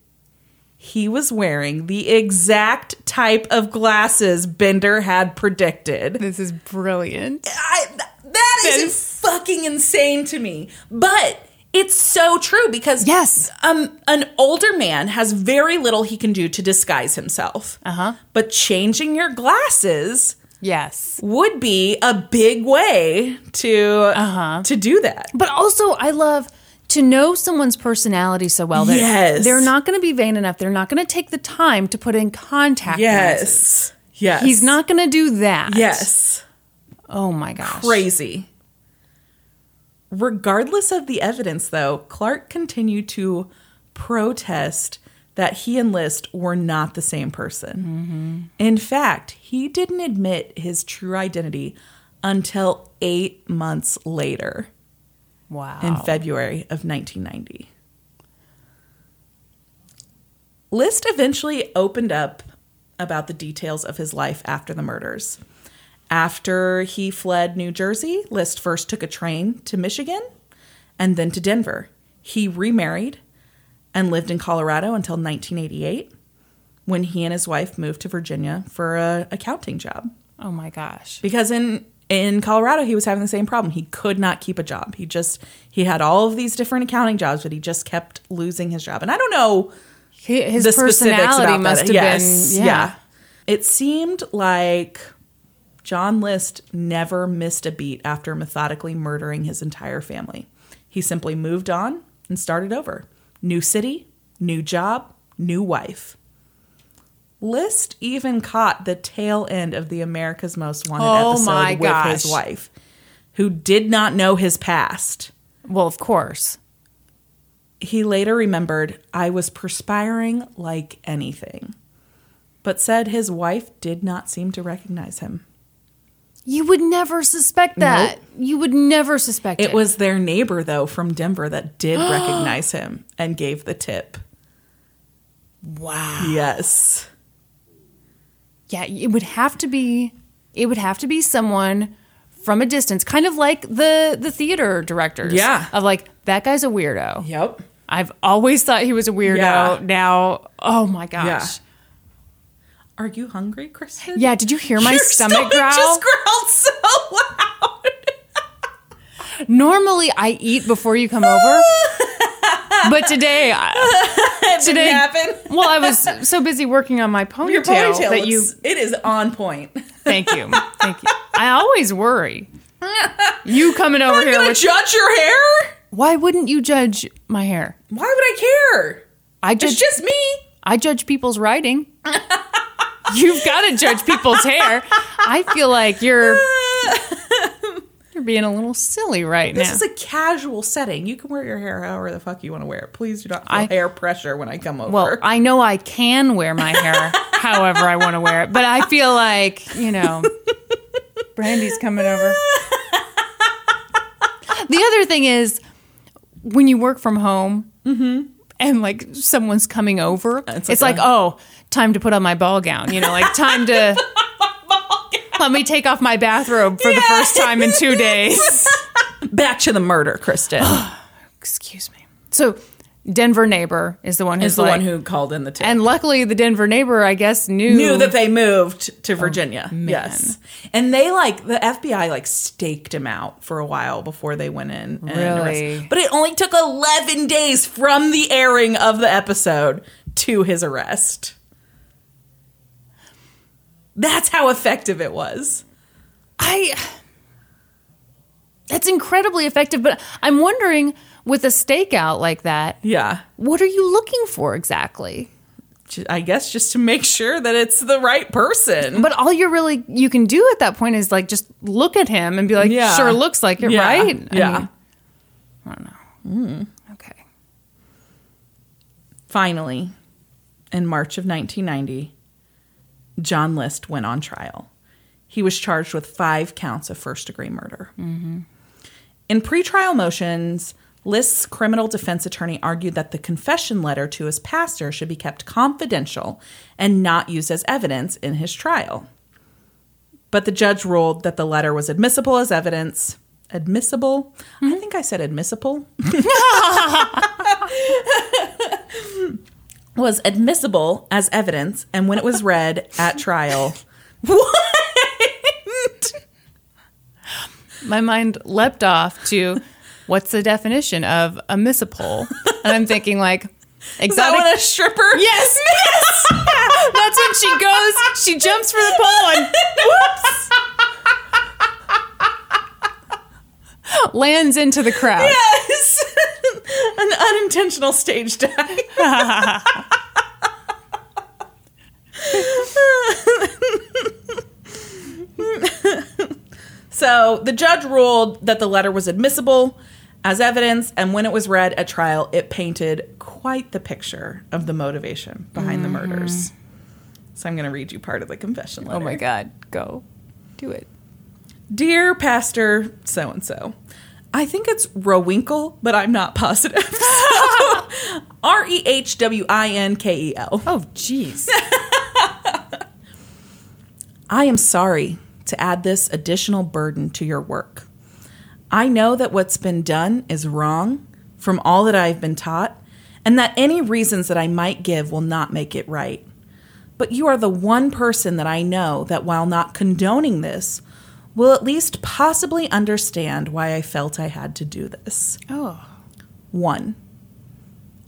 he was wearing the exact type of glasses Bender had predicted. This is brilliant. I, that is, is- fucking insane to me. But it's so true because Yes. um, an older man has very little he can do to disguise himself. Uh Uh-huh. huh. But changing your glasses Yes. would be a big way to Uh-huh. to do that. But also, I love to know someone's personality so well that Yes. they're not going to be vain enough. They're not going to take the time to put in contact lenses. Yes. Yes. He's not going to do that. Yes. Oh my gosh. Crazy. Regardless of the evidence, though, Clark continued to protest that he and List were not the same person. In fact, he didn't admit his true identity until eight months later Wow. in February of 1990. List eventually opened up about the details of his life after the murders. After he fled New Jersey, List first took a train to Michigan and then to Denver. He remarried and lived in Colorado until 1988 when he and his wife moved to Virginia for a accounting job oh my gosh. because in in Colorado he was having the same problem. He could not keep a job. He just he had all of these different accounting jobs, but he just kept losing his job. And I don't know He- His the specifics personality about must that. have yes, been. yeah. It seemed like John List never missed a beat after methodically murdering his entire family. He simply moved on and started over. New city, new job, new wife. List even caught the tail end of the America's Most Wanted Oh episode with his wife, who did not know his past. Well, of course. He later remembered, I was perspiring like anything, but said his wife did not seem to recognize him. You would never suspect that. You would never suspect it. It was their neighbor, though, from Denver that did recognize him and gave the tip. wow. Yes. Yeah, it would have to be. It would have to be someone from a distance, kind of like the the theater directors. Yeah. of like that guy's a weirdo. Yep. I've always thought he was a weirdo. Yeah. Now, oh my gosh. Yeah. Are you hungry, Kristin? Yeah, did you hear my Your stomach, growl? just growled so loud. Normally, I eat before you come over, but today, I- today, happen. well, I was so busy working on my ponytail, Your ponytail, that you. it's- on point. Thank you, thank you. I always worry. You coming over I'm here with? judge your hair. Why wouldn't you judge my hair? Why would I care? I it's just me. I judge people's writing. You've got to judge people's hair. I feel like you're you're being a little silly right This now. is a casual setting. You can wear your hair however the fuck you want to wear it. Please do not feel I- hair pressure when I come over. well, I know I can wear my hair however I want to wear it, but I feel like, you know, Brandi's coming over. The other thing is when you work from home mm-hmm. And like someone's coming over, it's, like like, a- oh, time to put on my ball gown, you know, like time to let me take off my bathrobe for the first time in two days. back to the murder, Kristin. Excuse me. So Denver neighbor is the one who's is the like, one who called in the tip. and luckily the Denver neighbor, I guess, knew knew that they moved to Virginia. Oh, man. yes. And they like the FBI like staked him out for a while before they went in. And Really? arrested- But it only took 11 days from the airing of the episode to his arrest. That's how effective it was. I that's incredibly effective, but I'm wondering with a stakeout like that, Yeah. what are you looking for exactly? I guess just to make sure that it's the right person. But all you're really you can do at that point is like just look at him and be like, Yeah. sure looks like it, Yeah. right? I Yeah. mean, I don't know. Mm. Okay. Finally, in March of 1990, John List went on trial. He was charged with five counts of first degree murder. In pretrial motions, List's criminal defense attorney argued that the confession letter to his pastor should be kept confidential and not used as evidence in his trial. But the judge ruled that the letter was admissible as evidence. Admissible? I mm-hmm. think I said admissible. was admissible as evidence, and when it was read at trial, what? My mind leapt off to what's the definition of a miscible? And I'm thinking like Is that what a stripper? Yes, yes. That's when she goes. She jumps for the pole and whoops, lands into the crowd. Yes. An unintentional stage dive. so the judge ruled that the letter was admissible as evidence, and when it was read at trial, it painted quite the picture of the motivation behind the mm-hmm. murders. So I'm going to read you part of the confession letter. Oh my God. Go. Do it. Dear Pastor so and so, I think it's Rowinkle, but I'm not positive. R E H W I N K E L. Oh, jeez. I am sorry to add this additional burden to your work. I know that what's been done is wrong from all that I've been taught, and that any reasons that I might give will not make it right. But you are the one person that I know that, while not condoning this, will at least possibly understand why I felt I had to do this. oh. One,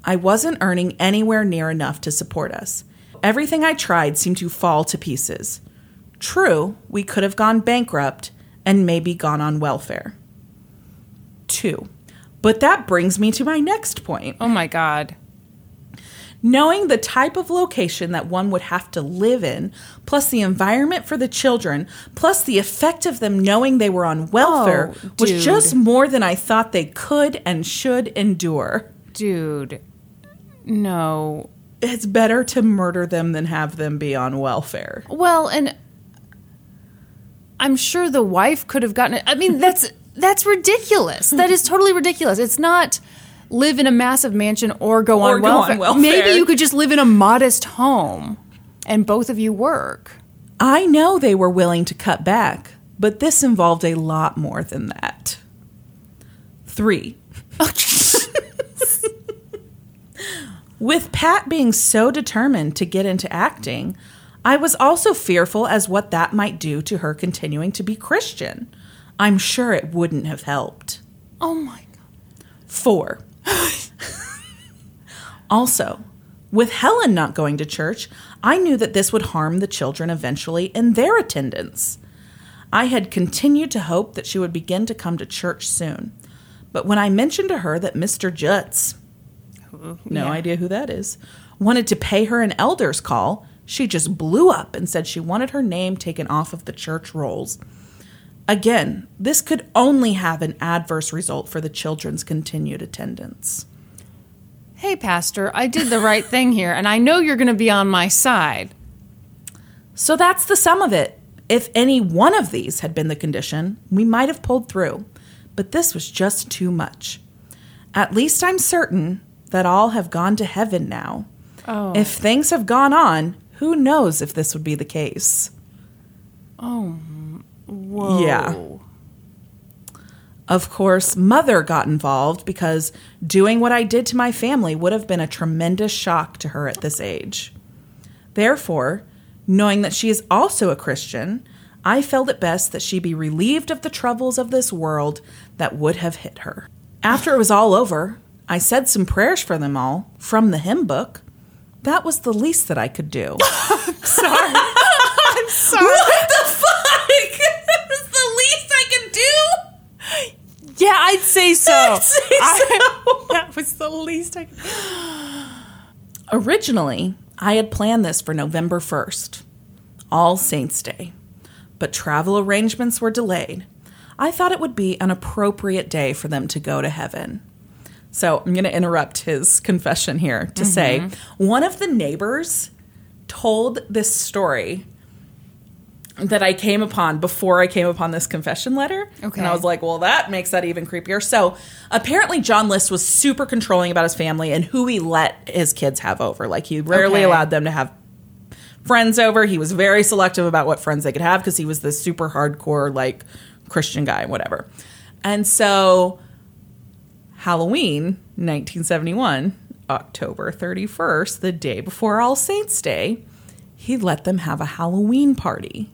I wasn't earning anywhere near enough to support us. Everything I tried seemed to fall to pieces. True, we could have gone bankrupt and maybe gone on welfare. Two, but that brings me to my next point. Oh my God. Knowing the type of location that one would have to live in, plus the environment for the children, plus the effect of them knowing they were on welfare, Oh, was just more than I thought they could and should endure. Dude. No. it's better to murder them than have them be on welfare. Well, and I'm sure the wife could have gotten it. I mean, that's that's ridiculous. That is totally ridiculous. It's not live in a massive mansion or go, Or on, go on welfare. welfare. Maybe you could just live in a modest home and both of you work. I know they were willing to cut back, but this involved a lot more than that. Three. With Pat being so determined to get into acting, I was also fearful as what that might do to her continuing to be Christian. I'm sure it wouldn't have helped. Oh my god. Four. also, with Helen not going to church, I knew that this would harm the children eventually in their attendance. I had continued to hope that she would begin to come to church soon. But when I mentioned to her that Mr. Jutz, no Yeah. idea who that is, wanted to pay her an elder's call, she just blew up and said she wanted her name taken off of the church rolls. Again, this could only have an adverse result for the children's continued attendance. Hey, Pastor, I did the right thing here, and I know you're going to be on my side. So that's the sum of it. If any one of these had been the condition, we might have pulled through, but this was just too much. At least I'm certain that all have gone to heaven now. Oh. If things have gone on, who knows if this would be the case? Oh, Whoa. Yeah. Of course, mother got involved because doing what I did to my family would have been a tremendous shock to her at this age. Therefore, knowing that she is also a Christian, I felt it best that she be relieved of the troubles of this world that would have hit her. After it was all over, I said some prayers for them all from the hymn book. That was the least that I could do. Sorry, I'm Sorry. what the fuck? that was the least I could do? Yeah, I'd say so. I'd say I- that was the least I could. Originally, I had planned this for November 1st, All Saints' Day, but travel arrangements were delayed. I thought it would be an appropriate day for them to go to heaven. So I'm going to interrupt his confession here to say mm-hmm. one of the neighbors told this story that I came upon before I came upon this confession letter. Okay. And I was like, well, that makes that even creepier. So apparently, John List was super controlling about his family and who he let his kids have over. Like, he rarely Okay. allowed them to have friends over. He was very selective about what friends they could have because he was this super hardcore, like, Christian guy, whatever. And so, Halloween, 1971, October 31st, the day before All Saints' Day, he let them have a Halloween party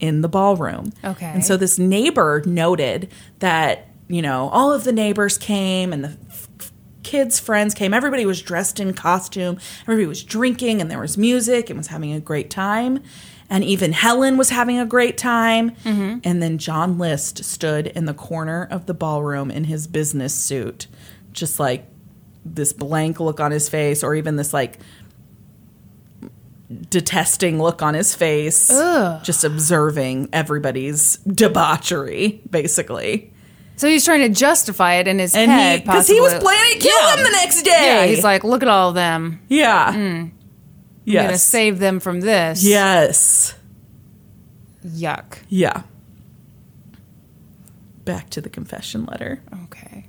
in the ballroom. Okay. And so this neighbor noted that, you know, all of the neighbors came and the f- kids' friends came. Everybody was dressed in costume. Everybody was drinking and there was music and was having a great time. And even Helen was having a great time. Mm-hmm. And then John List stood in the corner of the ballroom in his business suit, just like this blank look on his face, or even this like detesting look on his face, just observing everybody's debauchery, basically. So he's trying to justify it in his And head because he was planning to kill Yeah. them the next day. Yeah, he's like, look at all of them. yeah. Hmm. I'm Yes. gonna save them from this. yes. Yuck. Yeah. Back to the confession letter. Okay.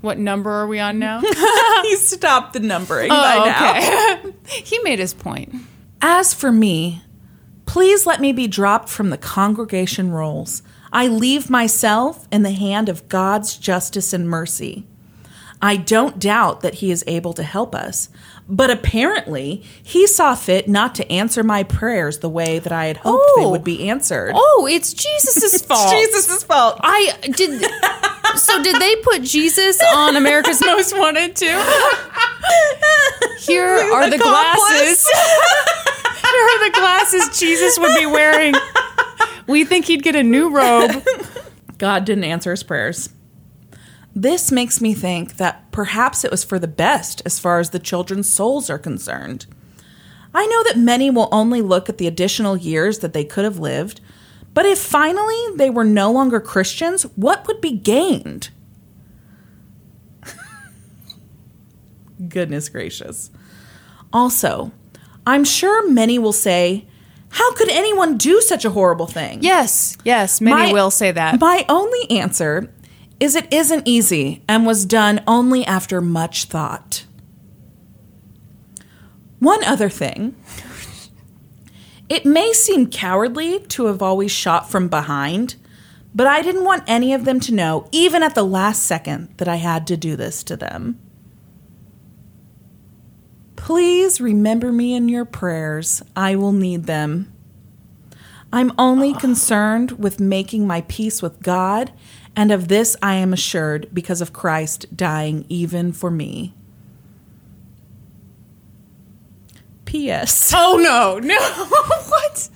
What number are we on now? he stopped the numbering oh, by oh, now. okay. he made his point. As for me, please let me be dropped from the congregation rolls. I leave myself in the hand of God's justice and mercy. I don't doubt that He is able to help us, but apparently He saw fit not to answer my prayers the way that I had hoped they Oh. would be answered. Oh, it's Jesus' fault. Jesus' fault. I did. So did they put Jesus on America's Most Wanted too? Here are the glasses. Here are the glasses Jesus would be wearing. We think he'd get a new robe. God didn't answer his prayers. This makes me think that perhaps it was for the best as far as the children's souls are concerned. I know that many will only look at the additional years that they could have lived, but if finally they were no longer Christians, what would be gained? Goodness gracious. Also, I'm sure many will say, How could anyone do such a horrible thing? Yes, yes, many My- will say that. My only answer is it isn't easy and was done only after much thought. One other thing. It may seem cowardly to have always shot from behind, but I didn't want any of them to know, even at the last second, that I had to do this to them. Please remember me in your prayers. I will need them. I'm only concerned with making my peace with God, and of this I am assured because of Christ dying even for me. P.S. oh no, no. what?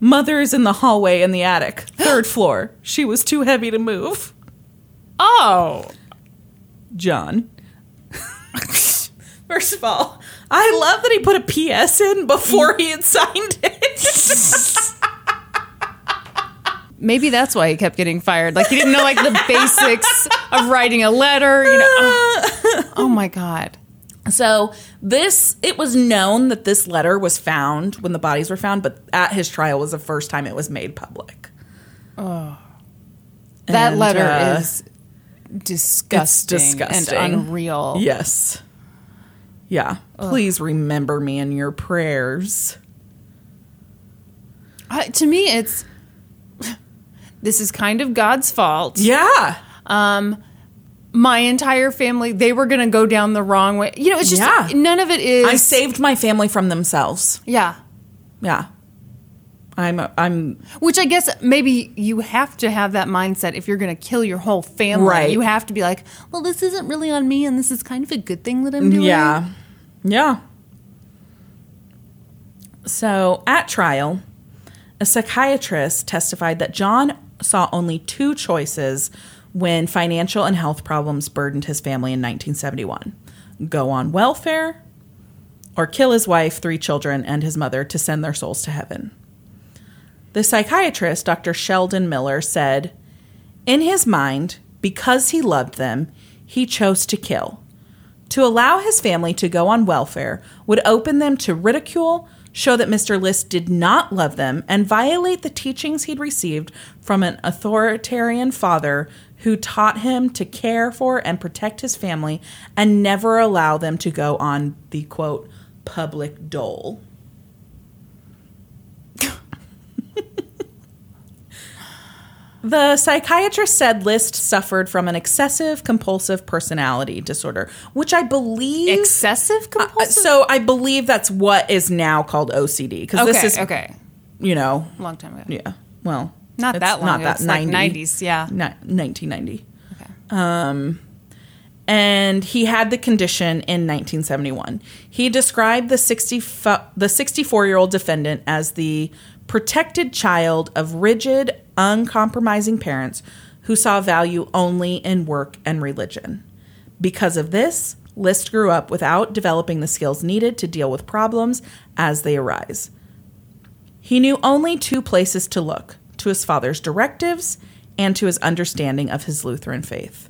Mother is in the hallway in the attic, third floor. She was too heavy to move. Oh. John. First of all, I love that he put a P.S. in before he had signed it. Maybe that's why he kept getting fired. Like he didn't know like the basics of writing a letter, you know. Oh, oh my god. So this it was known that this letter was found when the bodies were found, but at his trial was the first time it was made public. That And, letter uh, is disgusting, disgusting. and unreal. Yes. Yeah. Please remember me in your prayers. Uh, to me, it's this is kind of God's fault. Yeah. My entire family, they were going to go down the wrong way. You know, it's just Yeah. none of it is. I saved my family from themselves. yeah. Yeah. I'm I'm Which I guess maybe you have to have that mindset if you're going to kill your whole family. Right. You have to be like, well, this isn't really on me, and this is kind of a good thing that I'm doing. Yeah. Yeah. So at trial, a psychiatrist testified that John saw only two choices when financial and health problems burdened his family in 1971 go on welfare or kill his wife, three children, and his mother to send their souls to heaven. The psychiatrist, Dr. Sheldon Miller, said, In his mind, because he loved them, he chose to kill. To allow his family to go on welfare would open them to ridicule, show that Mr. List did not love them, and violate the teachings he'd received from an authoritarian father who taught him to care for and protect his family and never allow them to go on the quote public dole. The psychiatrist said List suffered from an excessive compulsive personality disorder, which I believe Excessive Uh, compulsive. so I believe that's what is now called OCD because okay. this is okay. you know Long time ago. yeah well Not it's that long. not that It's like 90s, yeah. ni- 1990 Okay. Um, and he had the condition in 1971. He described the 60 the 64 year old defendant as the protected child of rigid, uncompromising parents who saw value only in work and religion. Because of this, List grew up without developing the skills needed to deal with problems as they arise. He knew only two places to look to his father's directives and to his understanding of his Lutheran faith.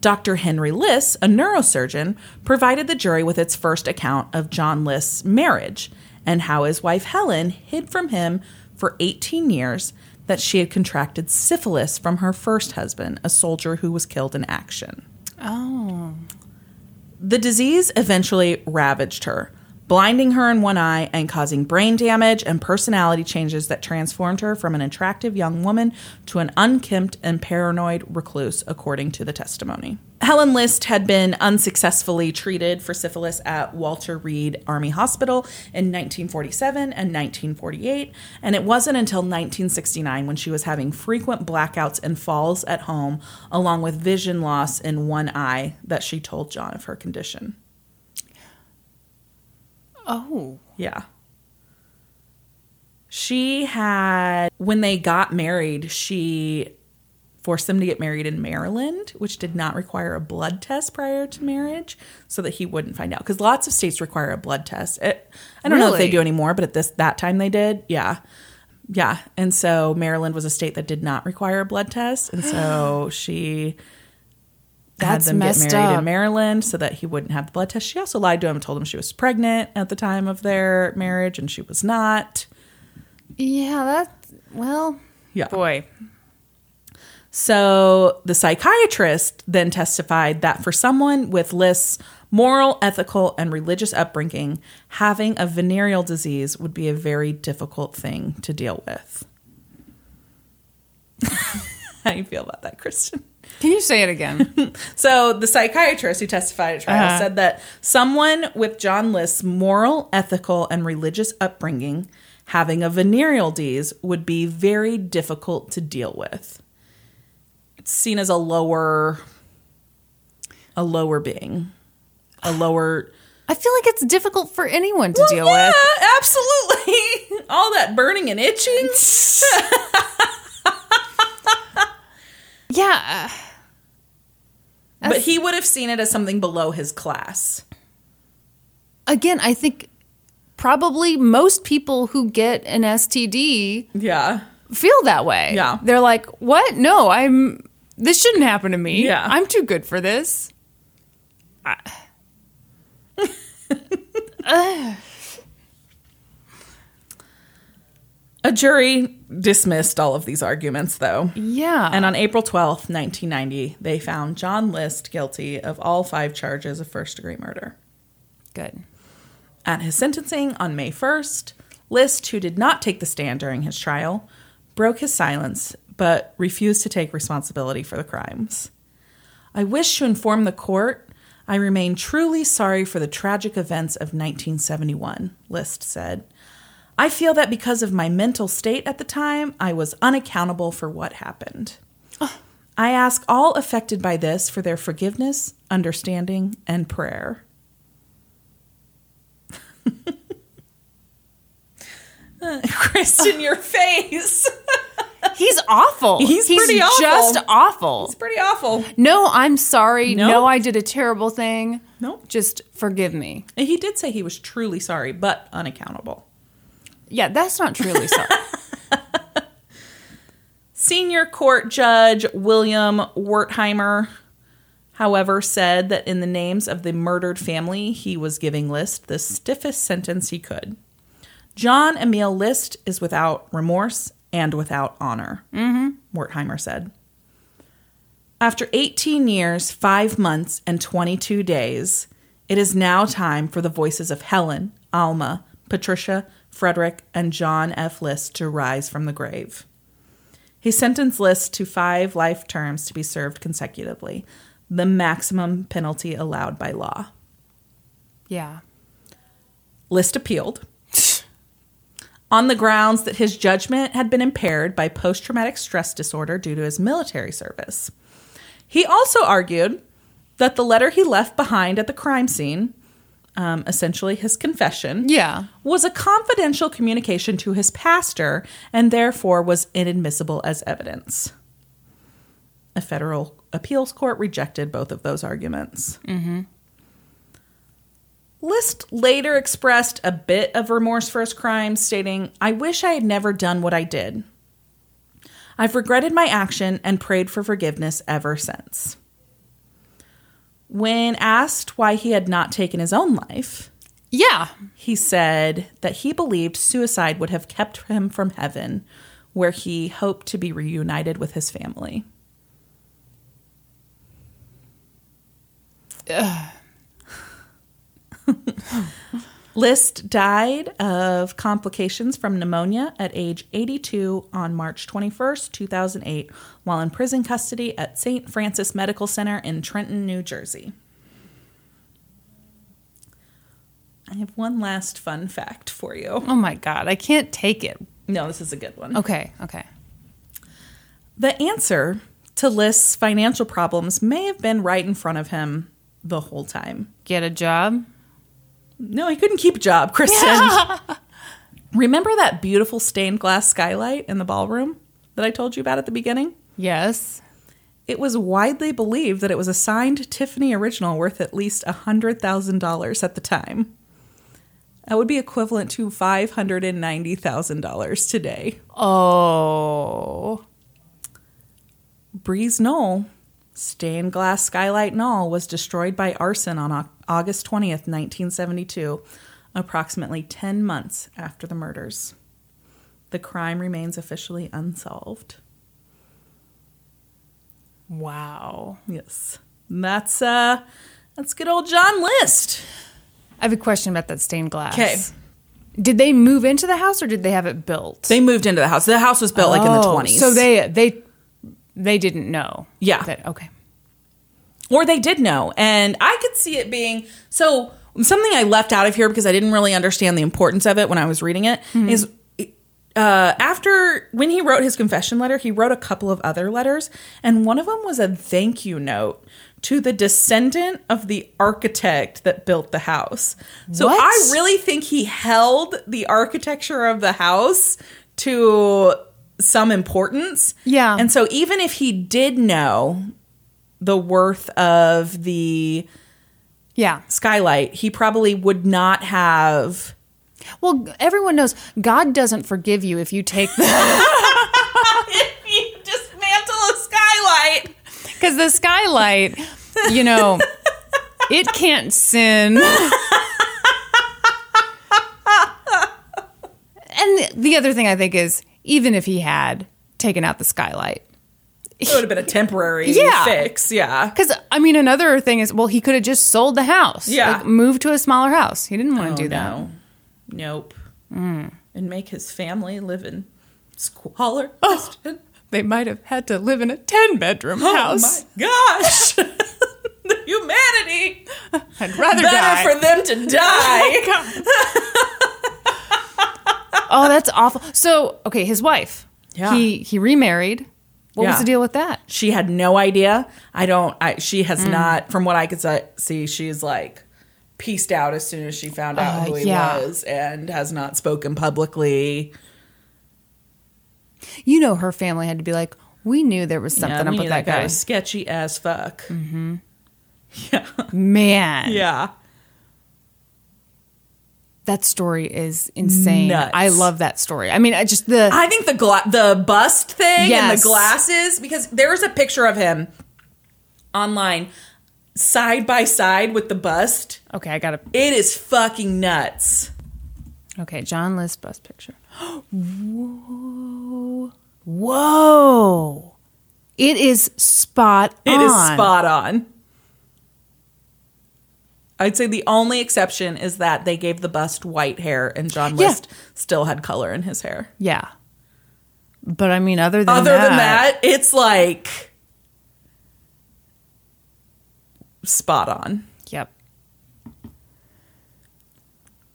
Dr. Henry Liss, a neurosurgeon, provided the jury with its first account of John List's marriage and how his wife Helen hid from him for 18 years that she had contracted syphilis from her first husband, a soldier who was killed in action. Oh. The disease eventually ravaged her, blinding her in one eye and causing brain damage and personality changes that transformed her from an attractive young woman to an unkempt and paranoid recluse, according to the testimony. Helen List had been unsuccessfully treated for syphilis at Walter Reed Army Hospital in 1947 and 1948, and it wasn't until 1969 when she was having frequent blackouts and falls at home, along with vision loss in one eye, that she told John of her condition. Oh. Yeah. She had, when they got married, she forced them to get married in Maryland, which did not require a blood test prior to marriage so that he wouldn't find out. Because lots of states require a blood test. It, I don't know if they do anymore, but at this that time they did. Yeah. Yeah. And so Maryland was a state that did not require a blood test. And so she That's had them get married up. in Maryland so that he wouldn't have the blood test. She also lied to him and told him she was pregnant at the time of their marriage, and she was not. Yeah, that, well, Yeah. boy. So the psychiatrist then testified that for someone with List's moral, ethical, and religious upbringing, having a venereal disease would be a very difficult thing to deal with. How do you feel about that, Kristin? Can you say it again? So the psychiatrist who testified at trial Uh-huh. said that someone with John List's moral, ethical, and religious upbringing having a venereal disease would be very difficult to deal with. It's seen as a lower a lower being. A lower I feel like it's difficult for anyone to deal yeah, with. absolutely. All that burning and itching. Yeah. Uh, but he would have seen it as something below his class. Again, I think probably most people who get an STD Yeah. feel that way. Yeah. They're like, "What? No, I'm this shouldn't happen to me. Yeah. I'm too good for this." A jury dismissed all of these arguments, though. Yeah. And on April 12th, 1990, they found John List guilty of all five charges of first degree murder. good. At his sentencing on May 1st, List, who did not take the stand during his trial, broke his silence but refused to take responsibility for the crimes. I wish to inform the court I remain truly sorry for the tragic events of 1971, List said. I feel that because of my mental state at the time, I was unaccountable for what happened. I ask all affected by this for their forgiveness, understanding, and prayer. Kristin, your face. He's awful. He's pretty awful. just awful. It's pretty awful. no, I'm sorry. No? No, I did a terrible thing. Nope. Just forgive me. And he did say he was truly sorry, but unaccountable. Yeah, that's not truly so. Senior court judge William Wertheimer, however, said that in the names of the murdered family, he was giving List the stiffest sentence he could. John Emil List is without remorse and without honor, mm-hmm. Wertheimer said. After 18 years, 5 months, and 22 days, it is now time for the voices of Helen, Alma, Patricia, Frederick, and John F. List to rise from the grave. He sentenced List to five life terms to be served consecutively, the maximum penalty allowed by law. yeah. List appealed on the grounds that his judgment had been impaired by post traumatic stress disorder due to his military service. He also argued that the letter he left behind at the crime scene, um, essentially his confession, Yeah. was a confidential communication to his pastor and therefore was inadmissible as evidence. A federal appeals court rejected both of those arguments. List later expressed a bit of remorse for his crimes, stating, I wish I had never done what I did. I've regretted my action and prayed for forgiveness ever since. When asked why he had not taken his own life, Yeah. he said that he believed suicide would have kept him from heaven, where he hoped to be reunited with his family. List died of complications from pneumonia at age 82 on March 21st, 2008, while in prison custody at St. Francis Medical Center in Trenton, New Jersey. I have one last fun fact for you. Oh my God. I can't take it. No, this is a good one. Okay. Okay. The answer to List's financial problems may have been right in front of him the whole time. Get a job. No, he couldn't keep a job, Kristin. Remember that beautiful stained glass skylight in the ballroom that I told you about at the beginning? Yes. It was widely believed that it was a signed Tiffany original worth at least $100,000 at the time. That would be equivalent to $590,000 today. Oh. Breeze Knoll, stained glass skylight and all was destroyed by arson on August 20th, 1972, approximately 10 months after the murders. The crime remains officially unsolved. Wow. Yes. And That's uh that's good old John List. I have a question about that stained glass. 'Kay. Did they move into the house or did they have it built? They moved into the house. The house was built like in the Oh, 20s. So they they they didn't know. Yeah. That, okay. or they did know and i could see it being so something i left out of here because i didn't really understand the importance of it when i was reading it is uh, after when he wrote his confession letter he wrote a couple of other letters and one of them was a thank you note to the descendant of the architect that built the house so What? i really think he held the architecture of the house to some importance Yeah. and so even if he did know the worth of the Yeah. skylight, he probably would not have. Well, everyone knows God doesn't forgive you if you take the if you dismantle a skylight. because the skylight, you know, it can't sin. and the, the other thing I think is even if he had taken out the skylight, It would have been a temporary Yeah. fix. Yeah. because I mean, another thing is, well, he could have just sold the house, Yeah. like, moved to a smaller house. He didn't want to Oh, do that. no. Nope. Mm. And make his family live in squalor. Oh. They might have had to live in a ten bedroom house. Oh house. my gosh. the humanity. I'd rather Better die. for them to oh, die. Oh, that's awful. So, okay, his wife. Yeah. He he remarried. What was the deal with that? she had no idea. I don't. I she has Mm. not. From what I could see, she's like pieced out as soon as she found out Uh, who he yeah. was, and has not spoken publicly. You know, her family had to be like, we knew there was something yeah, up with knew that guy. was sketchy as fuck. Yeah. Man, Yeah, that story is insane. Nuts. I love that story. I mean, I just the I think the gla- the bust thing and the glasses because there's a picture of him online side by side with the bust. okay. I gotta It is fucking nuts. okay. John List bust picture. Whoa, whoa! It is spot. On. It is spot on. I'd say the only exception is that they gave the bust white hair and John Yeah. List still had color in his hair. Yeah, but I mean, other than Other that, than that, it's like spot on. Yep.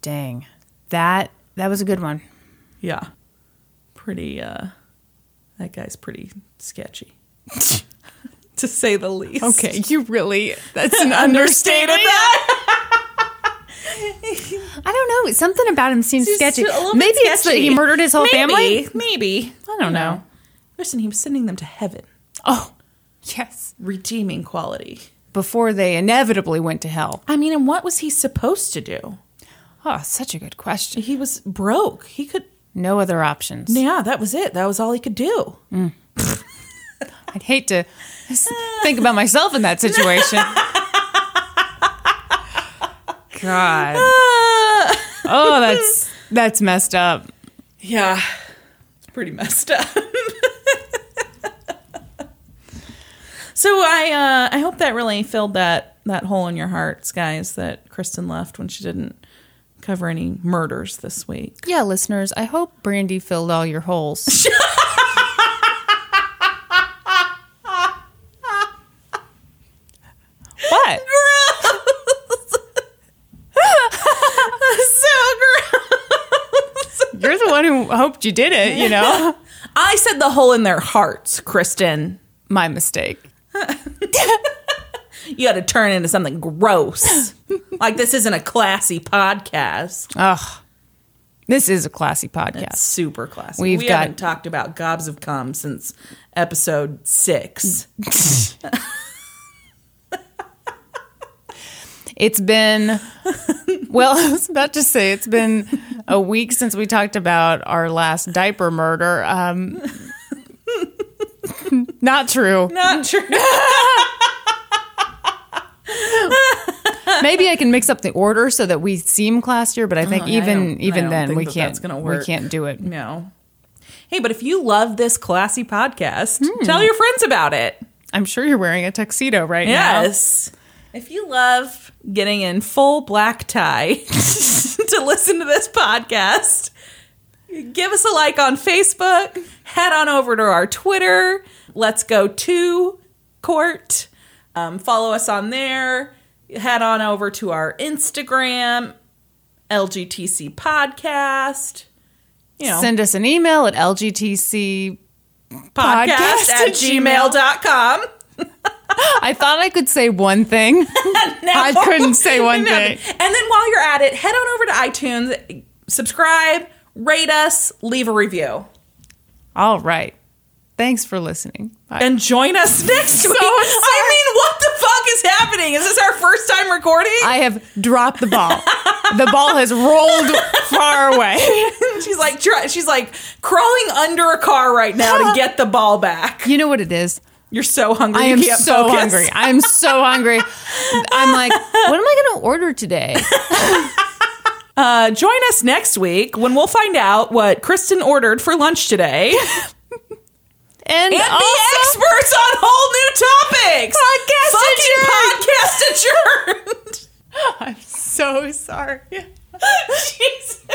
Dang. That that was a good one. Yeah. Pretty uh that guy's pretty sketchy. to say the least. Okay, you really that's an Understated understatement. I don't know. Something about him seems He's sketchy. a little Maybe it's that he murdered his whole Maybe, family. Maybe. I don't know. Listen, he was sending them to heaven. Oh, yes. Redeeming quality. Before they inevitably went to hell. I mean, and what was he supposed to do? Oh, such a good question. He was broke. He could No other options. Yeah, that was it. That was all he could do. Mm. I'd hate to think about myself in that situation. God. Oh, that's that's messed up. Yeah, it's pretty messed up. so I uh, I hope that really filled that that hole in your hearts, guys, that Kristin left when she didn't cover any murders this week. Yeah, listeners, I hope Brandi filled all your holes. What? so gross. You're the one who hoped you did it, you know? I said the hole in their hearts, Kristin. My mistake. You got to turn into something gross. like this isn't a classy podcast. Ugh. This is a classy podcast. It's super classy. We've we got- haven't talked about gobs of cum since episode six. It's been, well, I was about to say it's been a week since we talked about our last diaper murder. Um, not true. Not true. Maybe I can mix up the order so that we seem classier, but I think I even I even then we that can't we can't do it. No. Hey, but if you love this classy podcast, Hmm. tell your friends about it. I'm sure you're wearing a tuxedo right now. Yes. If you love getting in full black tie to listen to this podcast, give us a like on Facebook, head on over to our Twitter, let's go to court, um, follow us on there, head on over to our Instagram, LGTC podcast. You know, Send us an email at lgtc. podcast at at gmail. gmail.com. I thought I could say one thing. I couldn't say one No. thing. And then while you're at it, head on over to iTunes, subscribe, rate us, leave a review. All right. Thanks for listening. Bye. And join us next week. sorry. I mean, what the fuck is happening? Is this our first time recording? I have dropped the ball. the ball has rolled far away. she's like she's like crawling under a car right now to get the ball back. You know what it is? You're so hungry. I am so focus. hungry. I'm so hungry. I'm like, what am I going to order today? Uh, join us next week when we'll find out what Kristin ordered for lunch today. And, and also, be experts on whole new topics. Podcast Fucking podcast adjourned. I'm so sorry. Jesus.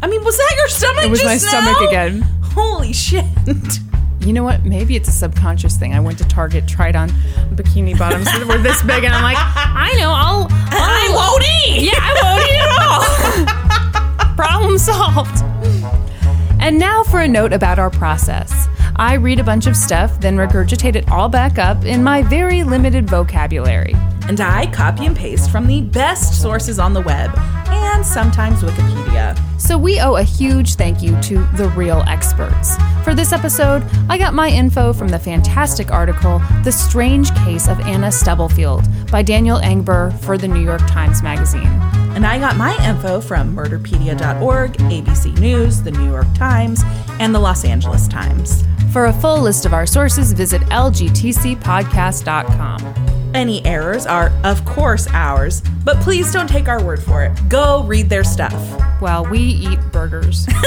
I mean, was that your stomach? It was my just stomach again. Holy shit! You know what? Maybe it's a subconscious thing. I went to Target, tried on bikini bottoms that were this big, and I'm like, I know, I'll, I won't eat. yeah, I won't eat at all. Problem solved. And now for a note about our process. I read a bunch of stuff, then regurgitate it all back up in my very limited vocabulary. And I copy and paste from the best sources on the web and sometimes Wikipedia. So we owe a huge thank you to the real experts. For this episode, I got my info from the fantastic article The Strange Case of Anna Stubblefield by Daniel Engber for the New York Times Magazine. And I got my info from murderpedia.org, ABC News, the New York Times, and the Los Angeles Times. For a full list of our sources, visit lgtcpodcast.com. Any errors are, of course, ours, but please don't take our word for it. Go read their stuff. While we eat burgers.